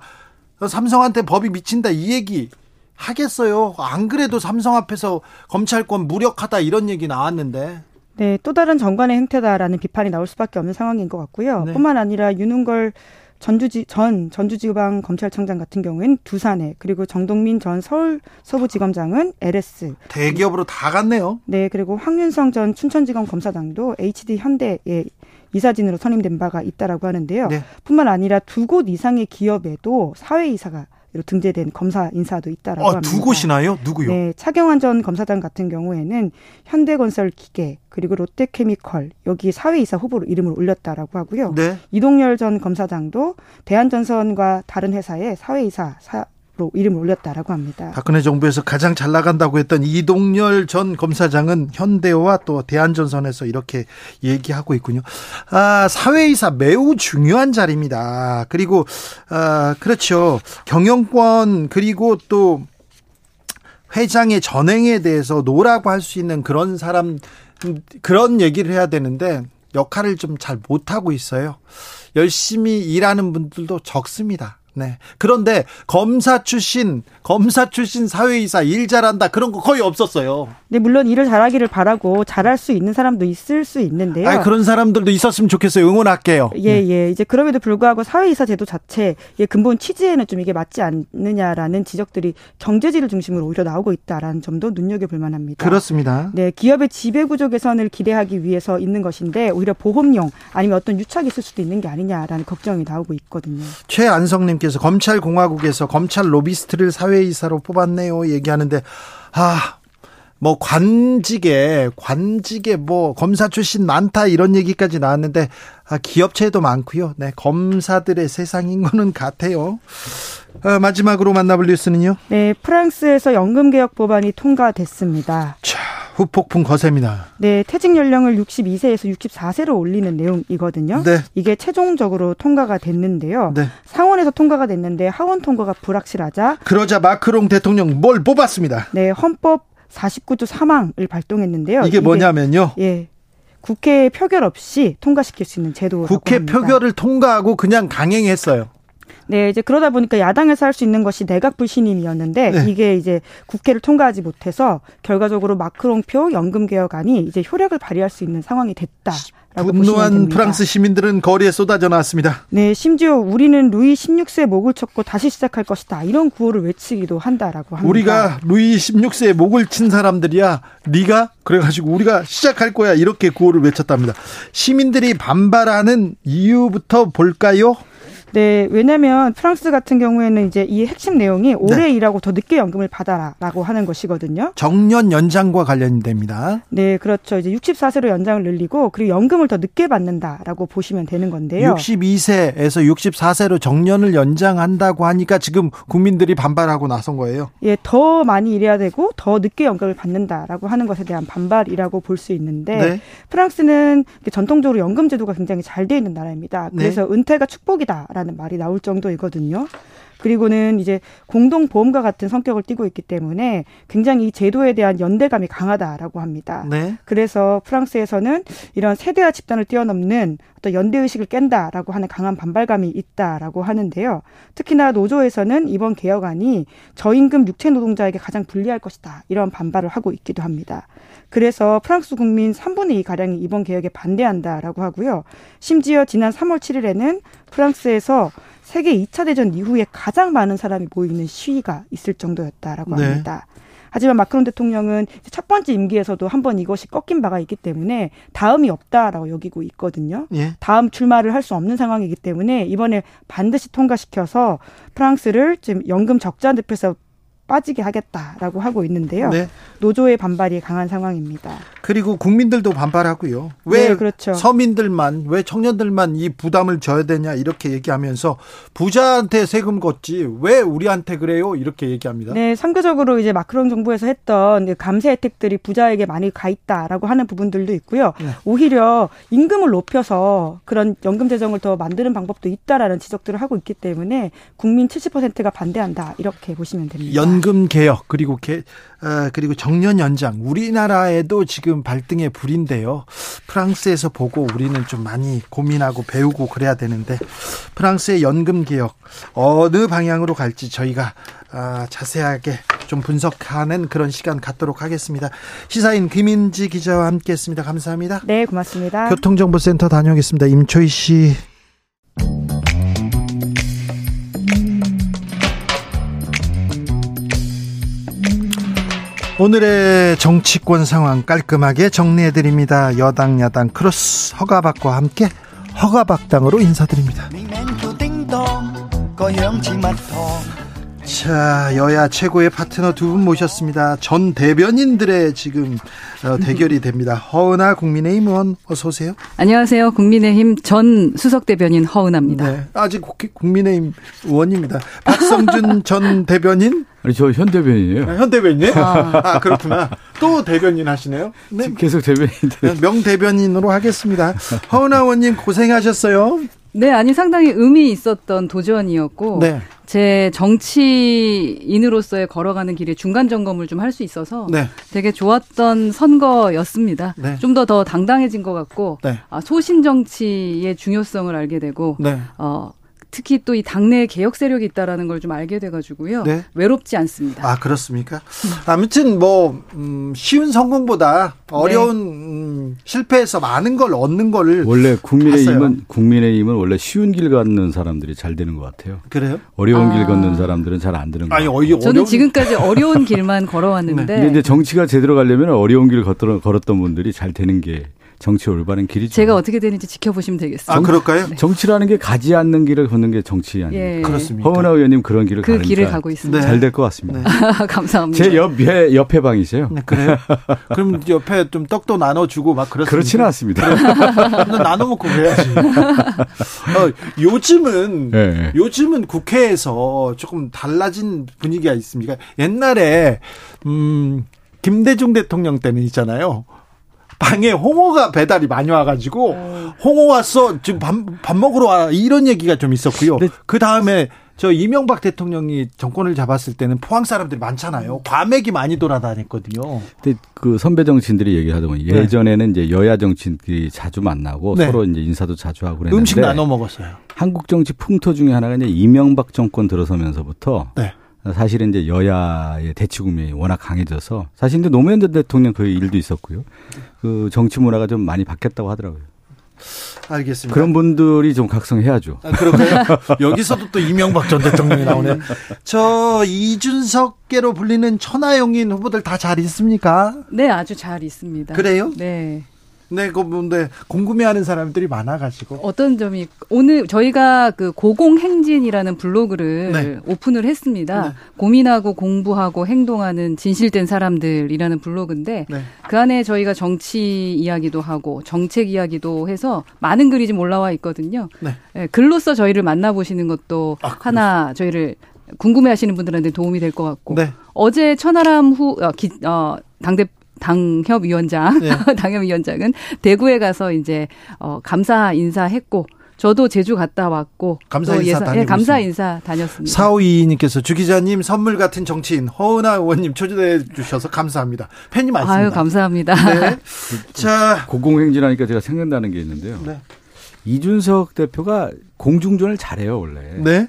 삼성한테 법이 미친다 이 얘기 하겠어요. 안 그래도 삼성 앞에서 검찰권 무력하다 이런 얘기 나왔는데. 네, 또 다른 정관의 행태다라는 비판이 나올 수밖에 없는 상황인 것 같고요. 네. 뿐만 아니라 윤은걸 전주지 전 전주지방 검찰청장 같은 경우에는 두산에 그리고 정동민 전 서울 서부지검장은 LS 대기업으로 다 갔네요. 네, 그리고 황윤성 전 춘천지검 검사장도 HD 현대에 이사진으로 선임된 바가 있다라고 하는데요. 네. 뿐만 아니라 두 곳 이상의 기업에도 사회 이사가 등재된 검사 인사도 있다라고 아, 합니다. 두 곳이나요? 누구요? 네, 차경환 전 검사장 같은 경우에는 현대건설 기계 그리고 롯데케미컬 여기 사회이사 후보로 이름을 올렸다라고 하고요. 네. 이동열 전 검사장도 대한전선과 다른 회사의 사회이사 사, 로 이름을 올렸다라고 합니다. 박근혜 정부에서 가장 잘 나간다고 했던 이동열 전 검사장은 현대와 또 대한전선에서 이렇게 얘기하고 있군요. 아, 사회이사 매우 중요한 자리입니다. 그리고 아, 그렇죠. 경영권 그리고 또 회장의 전행에 대해서 노라고 할 수 있는 그런 사람 그런 얘기를 해야 되는데 역할을 좀 잘 못하고 있어요. 열심히 일하는 분들도 적습니다. 네. 그런데 검사 출신, 검사 출신 사회이사 일 잘한다 그런 거 거의 없었어요. 네, 물론 일을 잘하기를 바라고 잘할 수 있는 사람도 있을 수 있는데요. 아, 그런 사람들도 있었으면 좋겠어요. 응원할게요. 예, 네. 예. 이제 그럼에도 불구하고 사회이사 제도 자체 예, 근본 취지에는 좀 이게 맞지 않느냐라는 지적들이 경제지를 중심으로 오히려 나오고 있다라는 점도 눈여겨 볼 만합니다. 그렇습니다. 네, 기업의 지배 구조 개선을 기대하기 위해서 있는 것인데 오히려 보험용 아니면 어떤 유착이 있을 수도 있는 게 아니냐라는 걱정이 나오고 있거든요. 최안성님 의원님께서 검찰 공화국에서 검찰 로비스트를 사회이사로 뽑았네요. 얘기하는데 아. 뭐 관직에 관직에 뭐 검사 출신 많다 이런 얘기까지 나왔는데 아, 기업체도 많고요. 네 검사들의 세상인 거는 같아요. 아, 마지막으로 만나볼 뉴스는요. 네 프랑스에서 연금 개혁 법안이 통과됐습니다. 자 후폭풍 거셉니다. 네, 퇴직 연령을 62세에서 64세로 올리는 내용이거든요. 네. 이게 최종적으로 통과가 됐는데요. 네. 상원에서 통과가 됐는데 하원 통과가 불확실하자 그러자 마크롱 대통령 뭘 뽑았습니다. 네, 헌법 49조 3항을 발동했는데요. 이게, 이게 뭐냐면요. 예. 국회 표결 없이 통과시킬 수 있는 제도라고 국회. 표결을 통과하고 그냥 강행했어요. 네, 이제 그러다 보니까 야당에서 할 수 있는 것이 내각 불신임이었는데 네. 이게 이제 국회를 통과하지 못해서 결과적으로 마크롱표 연금 개혁안이 이제 효력을 발휘할 수 있는 상황이 됐다. 분노한 프랑스 시민들은 거리에 쏟아져 나왔습니다. 네, 심지어 우리는 루이 16세 목을 쳤고 다시 시작할 것이다. 이런 구호를 외치기도 한다라고 합니다. 우리가 루이 16세 목을 친 사람들이야. 네가 그래가지고 우리가 시작할 거야. 이렇게 구호를 외쳤답니다. 시민들이 반발하는 이유부터 볼까요? 네, 왜냐하면 프랑스 같은 경우에는 이제 이 핵심 내용이 오래 네. 일하고 더 늦게 연금을 받아라라고 하는 것이거든요. 정년 연장과 관련됩니다. 네, 그렇죠. 이제 64세로 연장을 늘리고 그리고 연금을 더 늦게 받는다라고 보시면 되는 건데요. 62세에서 64세로 정년을 연장한다고 하니까 지금 국민들이 반발하고 나선 거예요. 예, 더 많이 일해야 되고 더 늦게 연금을 받는다라고 하는 것에 대한 반발이라고 볼 수 있는데 네. 프랑스는 전통적으로 연금 제도가 굉장히 잘 돼 있는 나라입니다. 네. 그래서 네. 은퇴가 축복이다라는 라는 말이 나올 정도이거든요. 그리고는 이제 공동 보험과 같은 성격을 띠고 있기 때문에 굉장히 이 제도에 대한 연대감이 강하다라고 합니다. 네. 그래서 프랑스에서는 이런 세대와 집단을 뛰어넘는 어떤 연대 의식을 깬다라고 하는 강한 반발감이 있다라고 하는데요. 특히나 노조에서는 이번 개혁안이 저임금 육체 노동자에게 가장 불리할 것이다. 이런 반발을 하고 있기도 합니다. 그래서 프랑스 국민 3분의 2 가량이 이번 개혁에 반대한다라고 하고요. 심지어 지난 3월 7일에는 프랑스에서 세계 2차 대전 이후에 가장 많은 사람이 모이는 시위가 있을 정도였다라고 네. 합니다. 하지만 마크론 대통령은 첫 번째 임기에서도 한 번 이것이 꺾인 바가 있기 때문에 다음이 없다라고 여기고 있거든요. 예. 다음 출마를 할 수 없는 상황이기 때문에 이번에 반드시 통과시켜서 프랑스를 지금 연금 적자 늪에서 빠지게 하겠다라고 하고 있는데요. 네. 노조의 반발이 강한 상황입니다. 그리고 국민들도 반발하고요. 왜 네, 그렇죠. 서민들만 왜 청년들만 이 부담을 져야 되냐 이렇게 얘기하면서 부자한테 세금 걷지 왜 우리한테 그래요 이렇게 얘기합니다. 네, 상대적으로 이제 마크롱 정부에서 했던 그 감세 혜택들이 부자에게 많이 가 있다라고 하는 부분들도 있고요. 네. 오히려 임금을 높여서 그런 연금 재정을 더 만드는 방법도 있다라는 지적들을 하고 있기 때문에 국민 70%가 반대한다 이렇게 보시면 됩니다. 연금 개혁 그리고 개, 어, 그리고 정년 연장 우리나라에도 지금 발등에 불인데요. 프랑스에서 보고 우리는 좀 많이 고민하고 배우고 그래야 되는데 프랑스의 연금 개혁 어느 방향으로 갈지 저희가 아, 자세하게 좀 분석하는 그런 시간 갖도록 하겠습니다. 시사인 김인지 기자와 함께했습니다. 감사합니다. 네, 고맙습니다. 교통정보센터 다녀오겠습니다. 임초희 씨. 오늘의 정치권 상황 깔끔하게 정리해 드립니다. 여당 야당 크로스 허가박과 함께 허가박당으로 인사드립니다. 자, 여야 최고의 파트너 두 분 모셨습니다. 전 대변인들의 지금 어, 대결이 됩니다. 허은아 국민의힘 의원 어서 오세요. 안녕하세요. 국민의힘 전 수석 대변인 허은아입니다. 네, 아직 국민의힘 의원입니다. 박성준 전 대변인 아니 저 현 대변인이에요. 아, 현 대변인이요? 아. 아. 그렇구나. 또 대변인 하시네요. 네. 계속 대변인. 명 대변인으로 하겠습니다. 허은아 의원님 고생하셨어요. 네, 아니 상당히 의미 있었던 도전이었고 네. 제 정치인으로서의 걸어가는 길에 중간 점검을 좀 할 수 있어서 네. 되게 좋았던 선거였습니다. 네. 좀더 더 당당해진 것 같고 네. 아, 소신 정치의 중요성을 알게 되고 네. 어, 특히 또 이 당내 개혁 세력이 있다라는 걸 좀 알게 돼가지고요. 네. 외롭지 않습니다. 아 그렇습니까? 아무튼 뭐 음, 쉬운 성공보다 어려운 네. 음, 실패에서 많은 걸 얻는 거를 원래 국민의힘은 봤어요. 국민의힘은 원래 쉬운 길 걷는 사람들이 잘 되는 것 같아요. 그래요? 어려운 아. 길 걷는 사람들은 잘 안 되는 거예요. 아니, 저는 지금까지 어려운 길만 걸어왔는데. 네. 근데 정치가 제대로 가려면 어려운 길 걸었던 분들이 잘 되는 게 정치 올바른 길이죠. 제가 어떻게 되는지 지켜보시면 되겠습니다. 아, 그럴까요? 네. 정치라는 게 가지 않는 길을 걷는 게 정치 아니에요. 예. 그렇습니다. 허은하 의원님 그런 길을 그 길을 가고 있습니다. 네. 잘될 것 같습니다. 네. 감사합니다. 제 옆에 옆에 방이세요. 네, 그래요? 그럼 옆에 좀 떡도 나눠주고 막 그렇습니다. 그렇지는 않습니다. 나눠 먹고 그래야지. 어, 요즘은 네. 요즘은 국회에서 조금 달라진 분위기가 있습니다. 옛날에 음. 김대중 대통령 때는 있잖아요. 방에 홍어가 배달이 많이 와가지고 어. 홍어 왔어 지금 밥, 밥 먹으러 와 이런 얘기가 좀 있었고요. 그 다음에 저 이명박 대통령이 정권을 잡았을 때는 포항 사람들이 많잖아요. 과맥이 많이 돌아다녔거든요. 근데 그 선배 정치인들이 얘기하다 보니 네. 예전에는 이제 여야 정치인들이 자주 만나고 네. 서로 이제 인사도 자주 하고 그랬는데 음식 나눠 먹었어요. 한국 정치 풍토 중에 하나가 이제 이명박 정권 들어서면서부터 네. 사실은 이제 여야의 대치 국면이 워낙 강해져서 사실 이제 노무현 전 대통령 그 일도 있었고요. 그 정치 문화가 좀 많이 바뀌었다고 하더라고요. 알겠습니다. 그런 분들이 좀 각성해야죠. 아, 그런가요? 여기서도 또 이명박 전 대통령이 나오네. 저 이준석계로 불리는 천하용인 후보들 다 잘 있습니까? 네, 아주 잘 있습니다. 그래요? 네. 네, 그 뭔데 궁금해하는 사람들이 많아가지고 어떤 점이 오늘 저희가 그 고공행진이라는 블로그를 네. 오픈을 했습니다. 네. 고민하고 공부하고 행동하는 진실된 사람들이라는 블로그인데 네. 그 안에 저희가 정치 이야기도 하고 정책 이야기도 해서 많은 글이 좀 올라와 있거든요. 네. 네 글로써 저희를 만나보시는 것도 아, 하나 저희를 궁금해하시는 분들한테 도움이 될 것 같고 네. 어제 천하람 후 어, 기, 어, 당대 당협위원장, 네. 당협위원장은 대구에 가서 이제 어 감사 인사했고 저도 제주 갔다 왔고 감사 인사 예상, 예, 감사 인사 다녔습니다. 사오이님께서 주 기자님 선물 같은 정치인 허은하 의원님 초대해 주셔서 감사합니다. 팬이 많습니다. 아유 감사합니다. 네. 자 고공행진하니까 제가 생각나는 게 있는데요. 네. 이준석 대표가 공중전을 잘해요 원래. 네. 네.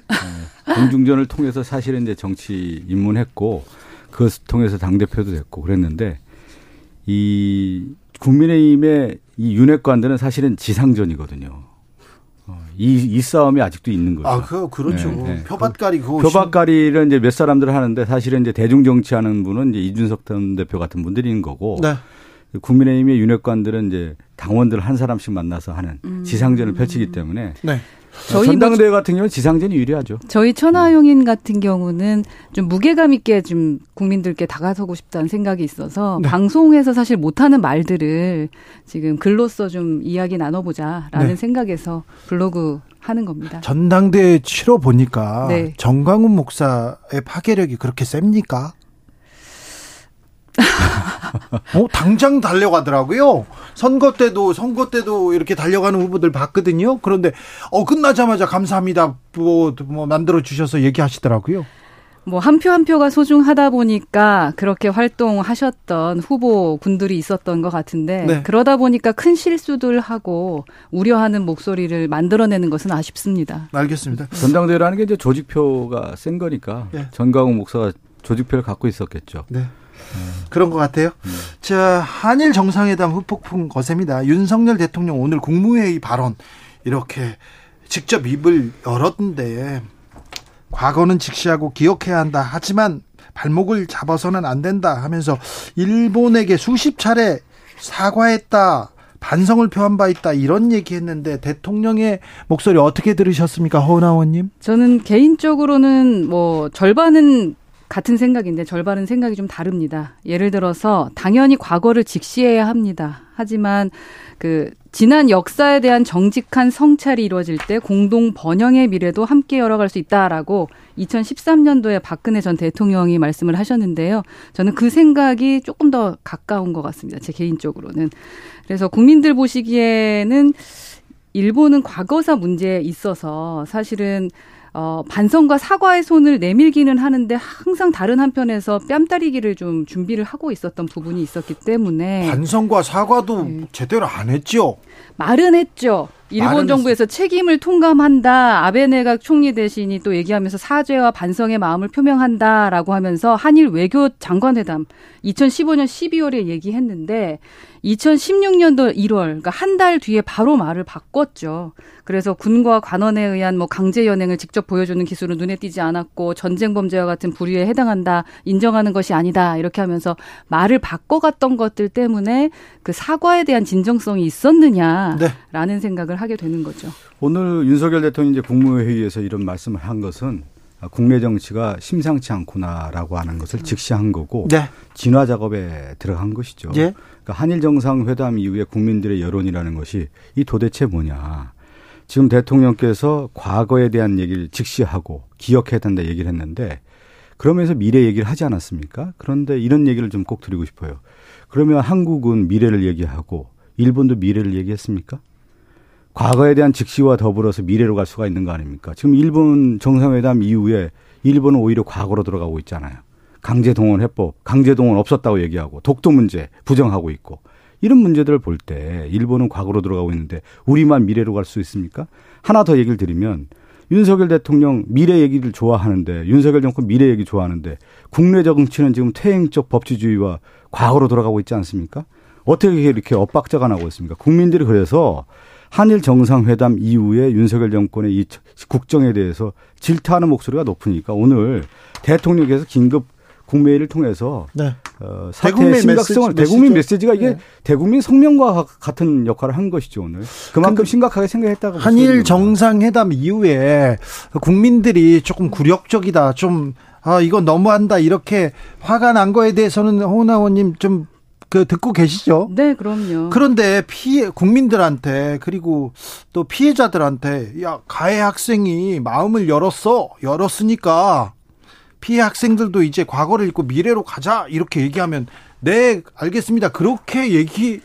공중전을 통해서 사실은 이제 정치 입문했고 그것을 통해서 당 대표도 됐고 그랬는데 이 국민의힘의 이 윤핵관들은 사실은 지상전이거든요. 어, 이, 이 싸움이 아직도 있는 거죠. 아, 그, 그렇죠. 네, 네. 표밭가리 그거. 표밭가리를 이제 몇 사람들 하는데 사실은 이제 대중정치 하는 분은 이제 이준석 전 대표 같은 분들인 거고. 네. 국민의힘의 윤핵관들은 이제 당원들 한 사람씩 만나서 하는 음. 지상전을 펼치기 때문에 네. 저희 전당대회 뭐, 같은 경우는 지상전이 유리하죠. 저희 천하용인 같은 경우는 좀 무게감 있게 좀 국민들께 다가서고 싶다는 생각이 있어서 네. 방송에서 사실 못하는 말들을 지금 글로써 좀 이야기 나눠보자라는 네. 생각에서 블로그 하는 겁니다. 전당대회 치러 보니까 네. 정광훈 목사의 파괴력이 그렇게 셉니까? 어, 당장 달려가더라고요. 선거 때도 선거 때도 이렇게 달려가는 후보들 봤거든요. 그런데 어 끝나자마자 감사합니다. 뭐, 뭐 만들어 주셔서 얘기하시더라고요. 뭐한표한 표가 소중하다 보니까 그렇게 활동하셨던 후보 군들이 있었던 것 같은데 네. 그러다 보니까 큰 실수들 하고 우려하는 목소리를 만들어내는 것은 아쉽습니다. 알겠습니다. 전당대회라는 게 이제 조직표가 센 거니까 네. 전광훈 목사가 조직표를 갖고 있었겠죠. 네. 그런 것 같아요. 음. 자, 한일 정상회담 후폭풍 거셉니다. 윤석열 대통령 오늘 국무회의 발언 이렇게 직접 입을 열었는데 과거는 직시하고 기억해야 한다. 하지만 발목을 잡아서는 안 된다 하면서 일본에게 수십 차례 사과했다. 반성을 표한 바 있다 이런 얘기했는데 대통령의 목소리 어떻게 들으셨습니까, 허은하원님? 저는 개인적으로는 뭐 절반은 같은 생각인데 절반은 생각이 좀 다릅니다. 예를 들어서 당연히 과거를 직시해야 합니다. 하지만 그 지난 역사에 대한 정직한 성찰이 이루어질 때 공동 번영의 미래도 함께 열어갈 수 있다라고 2013년도에 박근혜 전 대통령이 말씀을 하셨는데요. 저는 그 생각이 조금 더 가까운 것 같습니다. 제 개인적으로는. 그래서 국민들 보시기에는 일본은 과거사 문제에 있어서 사실은 어, 반성과 사과의 손을 내밀기는 하는데 항상 다른 한편에서 뺨따리기를 좀 준비를 하고 있었던 부분이 있었기 때문에 반성과 사과도 네. 제대로 안 했죠. 말은 했죠. 일본 정부에서 책임을 통감한다. 아베 내각 총리 대신이 또 얘기하면서 사죄와 반성의 마음을 표명한다라고 하면서 한일 외교 장관회담 2015년 12월에 얘기했는데 2016년도 1월 그러니까 한 달 뒤에 바로 말을 바꿨죠. 그래서 군과 관원에 의한 뭐 강제 연행을 직접 보여주는 기술은 눈에 띄지 않았고 전쟁 범죄와 같은 불의에 해당한다. 인정하는 것이 아니다. 이렇게 하면서 말을 바꿔갔던 것들 때문에 그 사과에 대한 진정성이 있었느냐라는 네. 생각을 하게 되는 거죠. 오늘 윤석열 대통령이 이제 국무회의에서 이런 말씀을 한 것은 국내 정치가 심상치 않구나라고 하는 것을 직시한 거고 네. 진화 작업에 들어간 것이죠. 네. 그러니까 한일 정상회담 이후에 국민들의 여론이라는 것이 이 도대체 뭐냐. 지금 대통령께서 과거에 대한 얘기를 직시하고 기억해야 된다 얘기를 했는데 그러면서 미래 얘기를 하지 않았습니까? 그런데 이런 얘기를 좀 꼭 드리고 싶어요. 그러면 한국은 미래를 얘기하고 일본도 미래를 얘기했습니까? 과거에 대한 직시와 더불어서 미래로 갈 수가 있는 거 아닙니까? 지금 일본 정상회담 이후에 일본은 오히려 과거로 들어가고 있잖아요. 강제 동원 해법, 강제 동원 없었다고 얘기하고 독도 문제 부정하고 있고 이런 문제들을 볼 때 일본은 과거로 들어가고 있는데 우리만 미래로 갈 수 있습니까? 하나 더 얘기를 드리면 윤석열 대통령 미래 얘기를 좋아하는데 윤석열 정권 미래 얘기 좋아하는데 국내 정치는 지금 퇴행적 법치주의와 과거로 돌아가고 있지 않습니까? 어떻게 이렇게 엇박자가 나고 있습니까? 국민들이 그래서 한일 정상회담 이후에 윤석열 정권의 이 국정에 대해서 질타하는 목소리가 높으니까 오늘 대통령께서 긴급 국무회의를 통해서 네. 어, 사태의 심각성을 메시지, 대국민 메시지가 이게 네. 대국민 성명과 같은 역할을 한 것이죠 오늘 그만큼 심각하게 생각했다고 한일 정상회담 이후에 국민들이 조금 굴욕적이다 좀 아, 이거 너무한다. 이렇게 화가 난 거에 대해서는 홍나원님 좀 그 듣고 계시죠? 네, 그럼요. 그런데 피해 국민들한테 그리고 또 피해자들한테 야 가해 학생이 마음을 열었어 열었으니까 피해 학생들도 이제 과거를 잊고 미래로 가자 이렇게 얘기하면 네 알겠습니다 그렇게 얘기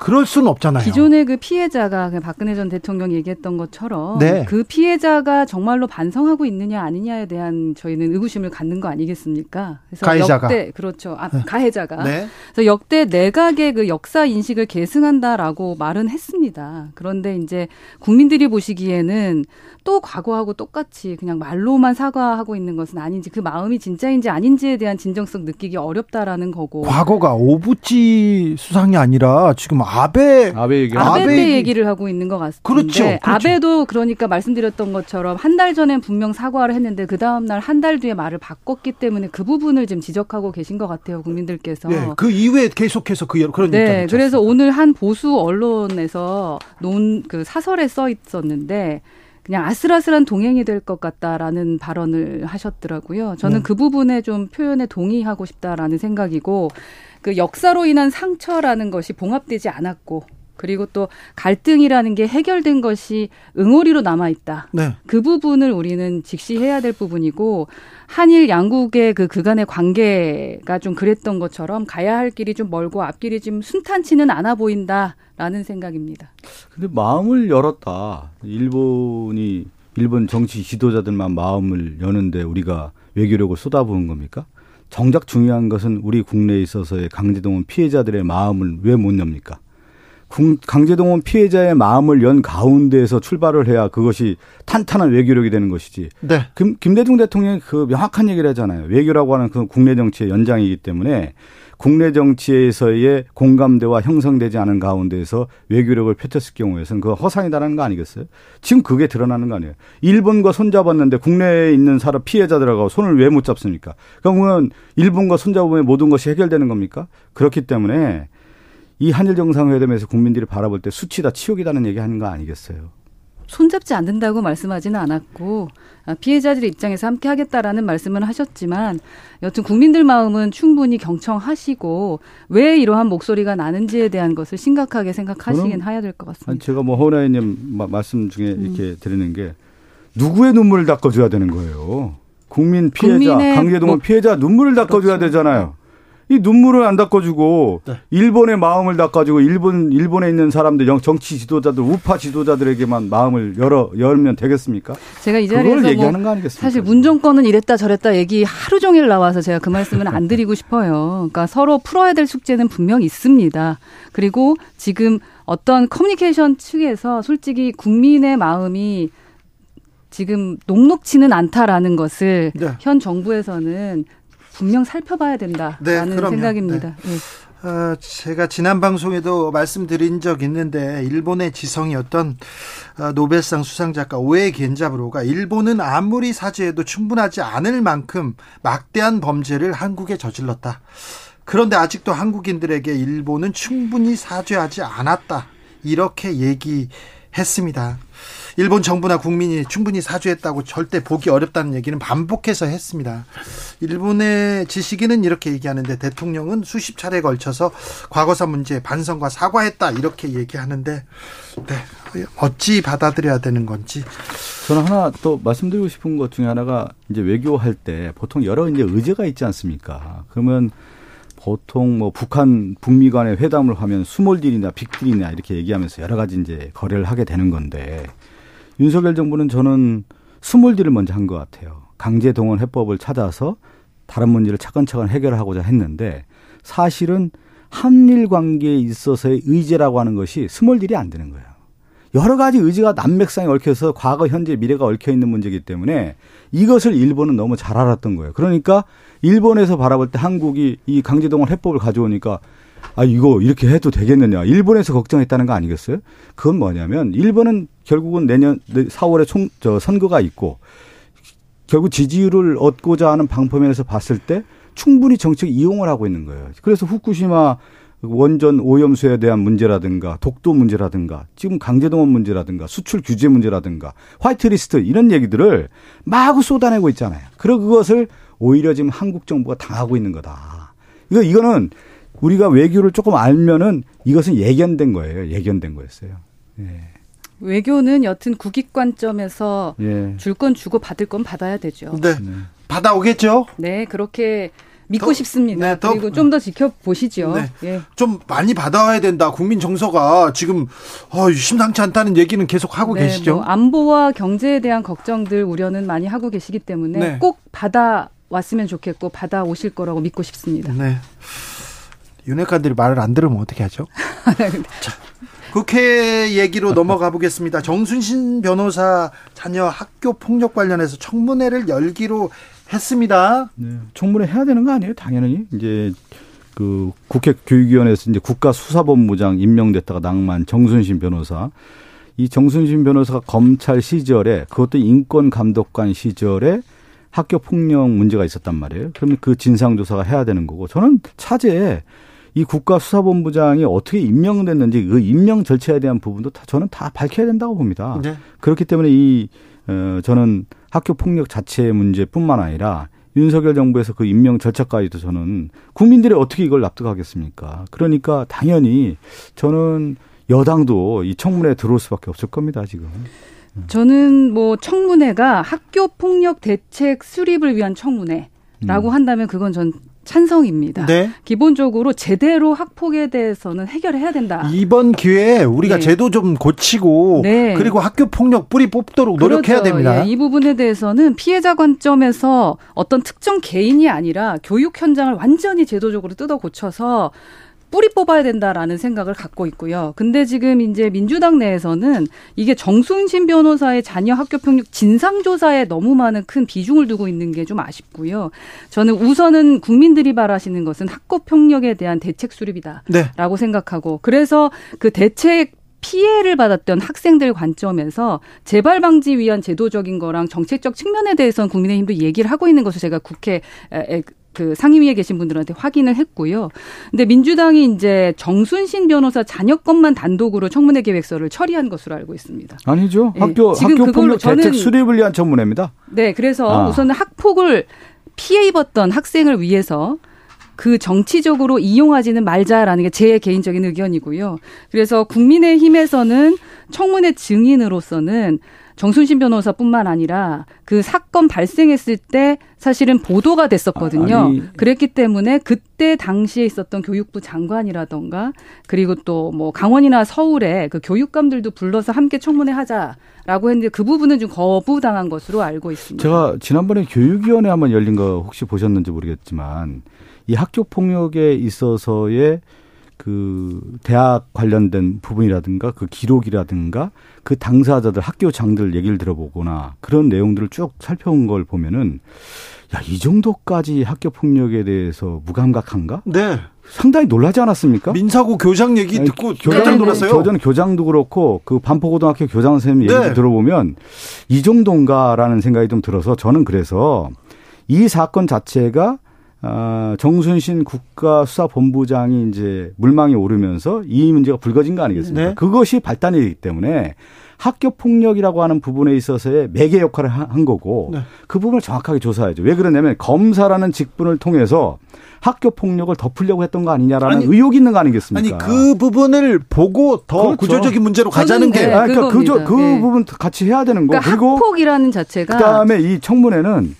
그럴 수는 없잖아요. 기존의 그 피해자가 그 박근혜 전 대통령 얘기했던 것처럼 네. 그 피해자가 정말로 반성하고 있느냐 아니냐에 대한 저희는 의구심을 갖는 거 아니겠습니까? 그래서 가해자가 역대 그렇죠. 아, 네. 가해자가 네. 그래서 역대 내각의 그 역사 인식을 계승한다라고 말은 했습니다. 그런데 이제 국민들이 보시기에는 또 과거하고 똑같이 그냥 말로만 사과하고 있는 것은 아닌지 그 마음이 진짜인지 아닌지에 대한 진정성 느끼기 어렵다라는 거고. 과거가 오부지 수상이 아니라 지금 아베 아베 얘기 아베 때 얘기를 하고 있는 것 같습니다. 그렇죠, 그렇죠. 아베도 그러니까 말씀드렸던 것처럼 한 달 전엔 분명 사과를 했는데 그 다음 날 한 달 뒤에 말을 바꿨기 때문에 그 부분을 지금 지적하고 계신 것 같아요 국민들께서. 네, 그 이후에 계속해서 그 그런 네, 그래서 오늘 한 보수 언론에서 논 그 사설에 써 있었는데 그냥 아슬아슬한 동행이 될 것 같다라는 발언을 하셨더라고요. 저는 네. 그 부분에 좀 표현에 동의하고 싶다라는 생각이고 그 역사로 인한 상처라는 것이 봉합되지 않았고 그리고 또 갈등이라는 게 해결된 것이 응어리로 남아 있다. 네. 그 부분을 우리는 직시해야 될 부분이고 한일 양국의 그 그간의 관계가 좀 그랬던 것처럼 가야 할 길이 좀 멀고 앞길이 좀 순탄치는 않아 보인다라는 생각입니다. 근데 마음을 열었다. 일본이 일본 정치 지도자들만 마음을 여는데 우리가 외교력을 쏟아부은 겁니까? 정작 중요한 것은 우리 국내에 있어서의 강제동원 피해자들의 마음을 왜 못 엽니까? 강제동원 피해자의 마음을 연 가운데에서 출발을 해야 그것이 탄탄한 외교력이 되는 것이지. 네. 김, 김대중 대통령이 그 명확한 얘기를 하잖아요. 외교라고 하는 그 국내 정치의 연장이기 때문에 국내 정치에서의 공감대와 형성되지 않은 가운데에서 외교력을 펼쳤을 경우에는 그 허상이다라는 거 아니겠어요? 지금 그게 드러나는 거 아니에요? 일본과 손잡았는데 국내에 있는 사람 피해자들하고 손을 왜 못 잡습니까? 그러면 일본과 손잡으면 모든 것이 해결되는 겁니까? 그렇기 때문에 이 한일 정상회담에서 국민들이 바라볼 때 수치다 치욕이다는 얘기 하는 거 아니겠어요? 손잡지 않는다고 말씀하지는 않았고 아, 피해자들 입장에서 함께 하겠다라는 말씀을 하셨지만 여튼 국민들 마음은 충분히 경청하시고 왜 이러한 목소리가 나는지에 대한 것을 심각하게 생각하시긴 해야 될 것 같습니다. 제가 뭐 허나이님 말씀 중에 음. 이렇게 드리는 게 누구의 눈물을 닦아줘야 되는 거예요. 국민 피해자, 강제동원 뭐, 피해자 눈물을 닦아줘야 그렇죠. 되잖아요. 이 눈물을 안 닦아주고 네. 일본의 마음을 닦아주고 일본 일본에 있는 사람들 정치 지도자들 우파 지도자들에게만 마음을 열어 열면 되겠습니까? 제가 이 자리에서 뭐 얘기하는 거 아니겠습니까? 사실 문 정권은 이랬다 저랬다 얘기 하루 종일 나와서 제가 그 말씀은 안 드리고 싶어요. 그러니까 서로 풀어야 될 숙제는 분명 있습니다. 그리고 지금 어떤 커뮤니케이션 측에서 솔직히 국민의 마음이 지금 녹록치는 않다라는 것을 네. 현 정부에서는 분명 살펴봐야 된다라는 네, 생각입니다. 네. 네. 어, 제가 지난 방송에도 말씀드린 적 있는데 일본의 지성이었던 어, 노벨상 수상작가 오에 겐자브로가 일본은 아무리 사죄해도 충분하지 않을 만큼 막대한 범죄를 한국에 저질렀다. 그런데 아직도 한국인들에게 일본은 충분히 사죄하지 않았다. 이렇게 얘기했습니다. 일본 정부나 국민이 충분히 사죄했다고 절대 보기 어렵다는 얘기는 반복해서 했습니다. 일본의 지식인은 이렇게 얘기하는데 대통령은 수십 차례 걸쳐서 과거사 문제 반성과 사과했다 이렇게 얘기하는데 네, 어찌 받아들여야 되는 건지 저는 하나 또 말씀드리고 싶은 것 중에 하나가 이제 외교할 때 보통 여러 이제 의제가 있지 않습니까? 그러면 보통 뭐 북한 북미 간의 회담을 하면 small deal이나 빅딜이나 이렇게 얘기하면서 여러 가지 이제 거래를 하게 되는 건데 윤석열 정부는 저는 small deal을 먼저 한 것 같아요. 강제 동원 해법을 찾아서 다른 문제를 차근차근 해결하고자 했는데 사실은 한일 관계에 있어서의 의제라고 하는 것이 스몰딜이 안 되는 거예요. 여러 가지 의지가 난맥상에 얽혀서 과거, 현재, 미래가 얽혀 있는 문제이기 때문에 이것을 일본은 너무 잘 알았던 거예요. 그러니까 일본에서 바라볼 때 한국이 이 강제동원 해법을 가져오니까 아 이거 이렇게 해도 되겠느냐 일본에서 걱정했다는 거 아니겠어요? 그건 뭐냐면 일본은 결국은 내년 4월에 총 저 선거가 있고 결국 지지율을 얻고자 하는 방법면에서 봤을 때 충분히 정책 이용을 하고 있는 거예요. 그래서 후쿠시마 원전 오염수에 대한 문제라든가 독도 문제라든가 지금 강제동원 문제라든가 수출 규제 문제라든가 화이트리스트 이런 얘기들을 마구 쏟아내고 있잖아요. 그리고 그것을 오히려 지금 한국 정부가 당하고 있는 거다. 이거 이거는 우리가 외교를 조금 알면은 이것은 예견된 거예요. 예견된 거였어요. 예. 외교는 여튼 국익 관점에서 예. 줄건 주고 받을 건 받아야 되죠. 네. 네. 받아오겠죠? 네, 그렇게 믿고 더, 싶습니다. 네, 그리고 좀 더 지켜보시죠. 네. 예. 좀 많이 받아와야 된다. 국민 정서가 지금 어, 심상치 않다는 얘기는 계속 하고 네, 계시죠. 뭐 안보와 경제에 대한 걱정들 우려는 많이 하고 계시기 때문에 네. 꼭 받아 왔으면 좋겠고 받아 오실 거라고 믿고 싶습니다. 네. 윤핵관들이 말을 안 들으면 어떻게 하죠? 자, 국회 얘기로 넘어가 보겠습니다. 정순신 변호사 자녀 학교 폭력 관련해서 청문회를 열기로 했습니다. 네, 청문회 해야 되는 거 아니에요? 당연히 이제 그 국회 교육위원회에서 이제 국가수사본부장 임명됐다가 낭만 정순신 변호사 이 정순신 변호사가 검찰 시절에 그것도 인권 감독관 시절에 학교 폭력 문제가 있었단 말이에요. 그러면 그 진상 조사가 해야 되는 거고 저는 차제에 이 국가수사본부장이 어떻게 임명됐는지 그 임명 절차에 대한 부분도 다 저는 다 밝혀야 된다고 봅니다. 네. 그렇기 때문에 이 어, 저는 학교 폭력 자체의 문제뿐만 아니라 윤석열 정부에서 그 임명 절차까지도 저는 국민들이 어떻게 이걸 납득하겠습니까? 그러니까 당연히 저는 여당도 이 청문회에 들어올 수밖에 없을 겁니다, 지금. 저는 뭐 청문회가 학교 폭력 대책 수립을 위한 청문회 라고 음. 한다면 그건 전 찬성입니다. 네. 기본적으로 제대로 학폭에 대해서는 해결해야 된다. 이번 기회에 우리가 네. 제도 좀 고치고 네. 그리고 학교 폭력 뿌리 뽑도록 노력해야 그렇죠. 됩니다. 예, 이 부분에 대해서는 피해자 관점에서 어떤 특정 개인이 아니라 교육 현장을 완전히 제도적으로 뜯어 고쳐서 뿌리 뽑아야 된다라는 생각을 갖고 있고요. 근데 지금 이제 민주당 내에서는 이게 정순신 변호사의 자녀 학교 폭력 진상 조사에 너무 많은 큰 비중을 두고 있는 게 좀 아쉽고요. 저는 우선은 국민들이 바라시는 것은 학교 폭력에 대한 대책 수립이다라고 네. 생각하고 그래서 그 대책 피해를 받았던 학생들 관점에서 재발 방지 위한 제도적인 거랑 정책적 측면에 대해서는 국민의힘도 얘기를 하고 있는 것을 제가 국회 그 상임위에 계신 분들한테 확인을 했고요. 근데 민주당이 이제 정순신 변호사 자녀 것만 단독으로 청문회 계획서를 처리한 것으로 알고 있습니다. 아니죠. 네. 학교 지금 학교 폭력 대책 수립을 위한 청문회입니다. 네, 그래서 아. 우선은 학폭을 피해 입었던 학생을 위해서 그 정치적으로 이용하지는 말자라는 게 제 개인적인 의견이고요. 그래서 국민의힘에서는 청문회 증인으로서는 정순신 변호사뿐만 아니라 그 사건 발생했을 때 사실은 보도가 됐었거든요. 아니. 그랬기 때문에 그때 당시에 있었던 교육부 장관이라던가 그리고 또 뭐 강원이나 서울에 그 교육감들도 불러서 함께 청문회 하자라고 했는데 그 부분은 좀 거부당한 것으로 알고 있습니다. 제가 지난번에 교육위원회 한번 열린 거 혹시 보셨는지 모르겠지만 이 학교 폭력에 있어서의 그 대학 관련된 부분이라든가 그 기록이라든가 그 당사자들 학교장들 얘기를 들어보거나 그런 내용들을 쭉 살펴본 걸 보면은 야, 이 정도까지 학교 폭력에 대해서 무감각한가? 네. 상당히 놀라지 않았습니까? 민사고 교장 얘기 듣고 교장 놀랐어요. 교장 교장도 그렇고 그 반포고등학교 교장 선생님 얘기 네. 들어보면 이 정도인가라는 생각이 좀 들어서 저는 그래서 이 사건 자체가 아, 정순신 국가수사본부장이 이제 물망에 오르면서 이 문제가 불거진 거 아니겠습니까? 네. 그것이 발단이기 때문에 학교 폭력이라고 하는 부분에 있어서의 매개 역할을 한 거고 네. 그 부분을 정확하게 조사해야죠. 왜 그러냐면 검사라는 직분을 통해서 학교 폭력을 덮으려고 했던 거 아니냐라는 아니, 의혹이 있는 거 아니겠습니까? 아니 그 부분을 보고 더 그렇죠. 구조적인 문제로 가자는 게 네, 아, 그러니까 그, 그 네. 부분 같이 해야 되는 거. 그러니까 그리고 학폭이라는 자체가 그다음에 이 청문회는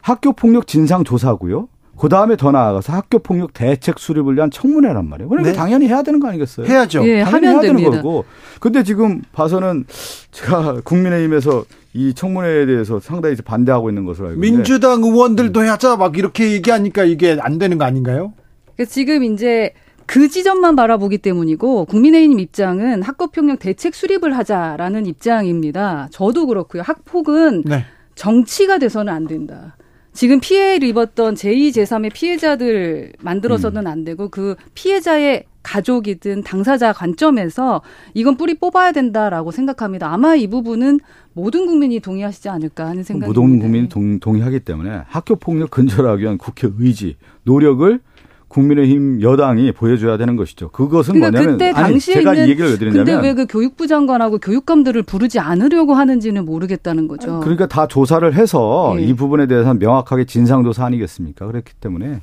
학교 폭력 진상 조사고요. 그 다음에 더 나아가서 학교 폭력 대책 수립을 위한 청문회란 말이에요. 그러니까 네. 당연히 해야 되는 거 아니겠어요? 해야죠. 예, 당연히 해야 됩니다. 되는 거고. 근데 지금 봐서는 제가 국민의힘에서 이 청문회에 대해서 상당히 반대하고 있는 것으로 알고 있는데 민주당 의원들도 하자 막 이렇게 얘기하니까 이게 안 되는 거 아닌가요? 그러니까 지금 이제 그 지점만 바라보기 때문이고 국민의힘 입장은 학교폭력 대책 수립을 하자라는 입장입니다. 저도 그렇고요. 학폭은 네. 정치가 돼서는 안 된다. 지금 피해를 입었던 제2, 제3의 피해자들 만들어서는 음. 안 되고 그 피해자의 가족이든 당사자 관점에서 이건 뿌리 뽑아야 된다라고 생각합니다. 아마 이 부분은 모든 국민이 동의하시지 않을까 하는 생각입니다. 모든 국민이 동, 동의하기 때문에 학교 폭력 근절하기 위한 국회 의지, 노력을 국민의힘 여당이 보여줘야 되는 것이죠. 그것은 그러니까 뭐냐면 그때 아니 제가 이 얘기를 왜 드리냐면 근데 왜 그 교육부 장관하고 교육감들을 부르지 않으려고 하는지는 모르겠다는 거죠. 그러니까 다 조사를 해서 네. 이 부분에 대해서는 명확하게 진상 조사 아니겠습니까? 그렇기 때문에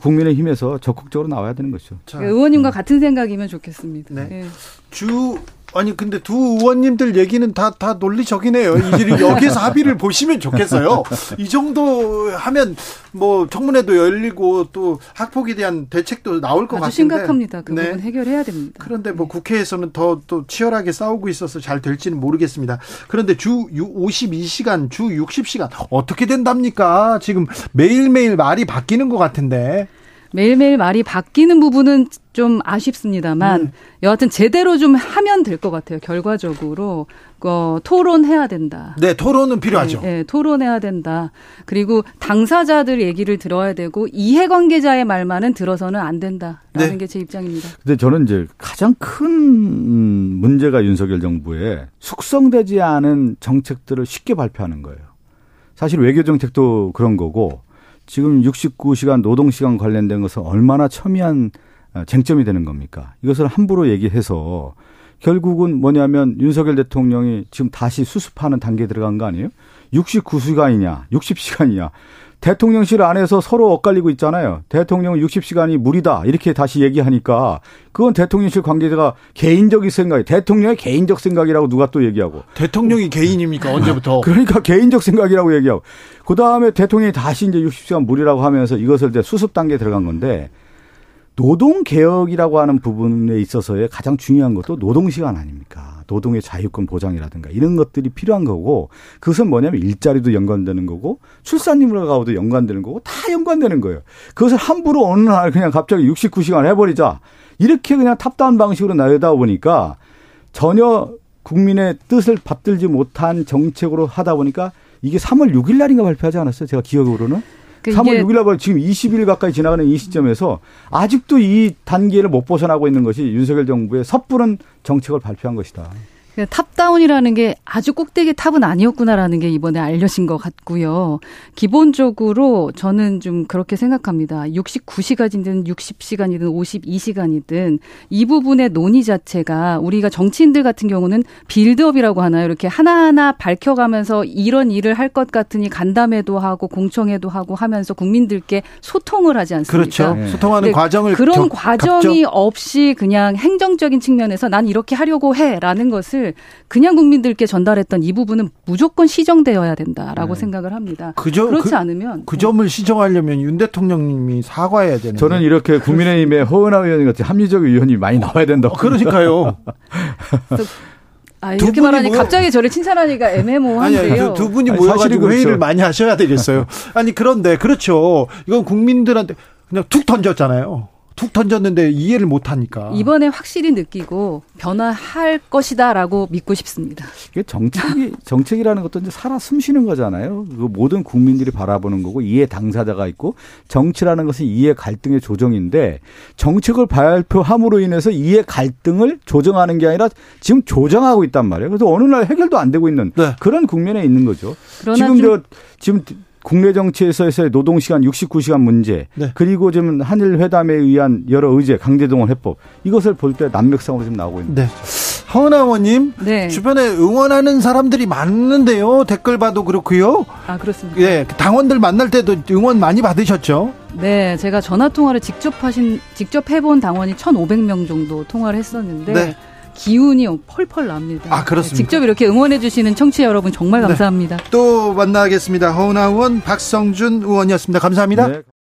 국민의힘에서 적극적으로 나와야 되는 것이죠. 자, 의원님과 음. 같은 생각이면 좋겠습니다. 네. 네. 주 아니 근데 두 의원님들 얘기는 다 다 논리적이네요. 이들이 여기서 합의를 보시면 좋겠어요. 이 정도 하면 뭐 청문회도 열리고 또 학폭에 대한 대책도 나올 것 같은데 심각합니다. 그 부분 네. 해결해야 됩니다. 그런데 뭐 네. 국회에서는 더 또 치열하게 싸우고 있어서 잘 될지는 모르겠습니다. 그런데 주 52시간, 주 60시간 어떻게 된답니까? 지금 매일매일 말이 바뀌는 것 같은데. 매일매일 말이 바뀌는 부분은 좀 아쉽습니다만 음. 여하튼 제대로 좀 하면 될 것 같아요. 결과적으로 어, 토론해야 된다. 네, 토론은 필요하죠. 네, 네, 토론해야 된다. 그리고 당사자들 얘기를 들어야 되고 이해관계자의 말만은 들어서는 안 된다라는 네. 게제 입장입니다. 근데 저는 이제 가장 큰 문제가 윤석열 정부의 숙성되지 않은 정책들을 쉽게 발표하는 거예요. 사실 외교 정책도 그런 거고 지금 69시간 노동시간 관련된 것은 얼마나 첨예한 어, 쟁점이 되는 겁니까? 이것을 함부로 얘기해서 결국은 뭐냐면 윤석열 대통령이 지금 다시 수습하는 단계에 들어간 거 아니에요? 69시간이냐, 60시간이냐. 대통령실 안에서 서로 엇갈리고 있잖아요. 대통령은 60시간이 무리다. 이렇게 다시 얘기하니까 그건 대통령실 관계자가 개인적인 생각이 대통령의 개인적 생각이라고 누가 또 얘기하고. 대통령이 개인입니까? 언제부터? 그러니까 개인적 생각이라고 얘기하고. 그다음에 대통령이 다시 이제 60시간 무리라고 하면서 이것을 이제 수습 단계에 들어간 건데 노동 개혁이라고 하는 부분에 있어서의 가장 중요한 것도 노동 시간 아닙니까? 노동의 자유권 보장이라든가 이런 것들이 필요한 거고 그것은 뭐냐면 일자리도 연관되는 거고 출산율하고도 연관되는 거고 다 연관되는 거예요. 그것을 함부로 어느 날 그냥 갑자기 69시간 해버리자 이렇게 그냥 top-down 방식으로 나오다 보니까 전혀 국민의 뜻을 받들지 못한 정책으로 하다 보니까 이게 3월 6일 날인가 발표하지 않았어요? 제가 기억으로는. 그 3월 6일 날 지금 20일 가까이 지나가는 이 시점에서 아직도 이 단계를 못 벗어나고 있는 것이 윤석열 정부의 섣부른 정책을 발표한 것이다. 그 top-down이라는 게 아주 꼭대기 top은 아니었구나라는 게 이번에 알려진 것 같고요. 기본적으로 저는 좀 그렇게 생각합니다. 69시간이든 60시간이든 52시간이든 이 부분의 논의 자체가 우리가 정치인들 같은 경우는 빌드업이라고 하나요? 이렇게 하나하나 밝혀가면서 이런 일을 할 것 같으니 간담회도 하고 공청회도 하고 하면서 국민들께 소통을 하지 않습니까? 그렇죠. 네. 소통하는 과정을 그런 겨, 과정이 갑죠? 없이 그냥 행정적인 측면에서 난 이렇게 하려고 해라는 것을 메시지를 그냥 국민들께 전달했던 이 부분은 무조건 시정되어야 된다라고 네. 생각을 합니다. 그저, 그렇지 그, 않으면 그 점을 시정하려면 윤 대통령님이 사과해야 되는. 저는 이렇게 국민의힘의 허은하 의원 같은 합리적 의원이 많이 나와야 된다고. 어, 그러니까요. 아, 이렇게 말하니 모여... 갑자기 저를 칭찬하니까 애매모호한데요. 아니, 두, 두 분이 모여가지고 그렇죠. 회의를 많이 하셔야 되겠어요. 아니 그런데 그렇죠. 이건 국민들한테 그냥 툭 던졌잖아요. 툭 던졌는데 이해를 못 하니까. 이번에 확실히 느끼고 변화할 것이다라고 믿고 싶습니다. 이게 정책이 정책이라는 것도 이제 살아 숨쉬는 거잖아요. 그 모든 국민들이 바라보는 거고 이해 당사자가 있고 정치라는 것은 이해 갈등의 조정인데 정책을 발표함으로 인해서 이해 갈등을 조정하는 게 아니라 지금 조정하고 있단 말이에요. 그래서 어느 날 해결도 안 되고 있는 네. 그런 국면에 있는 거죠. 지금 저 지금 국내 정치에서의 노동시간 69시간 문제 네. 그리고 지금 한일 회담에 의한 여러 의제 강제동원 해법 이것을 볼때 난맥상으로 지금 나오고 있는 네. 허은아 의원님 네. 주변에 응원하는 사람들이 많은데요 댓글 봐도 그렇고요 아 그렇습니다 예 당원들 만날 때도 응원 많이 받으셨죠 네 제가 전화 통화를 직접 하신 직접 해본 당원이 1,500명 정도 통화를 했었는데 네. 기운이 펄펄 납니다. 아, 그렇습니다. 직접 이렇게 응원해주시는 청취자 여러분 정말 네. 감사합니다. 네. 또 만나겠습니다. 허은하 의원, 박성준 의원이었습니다. 감사합니다. 네.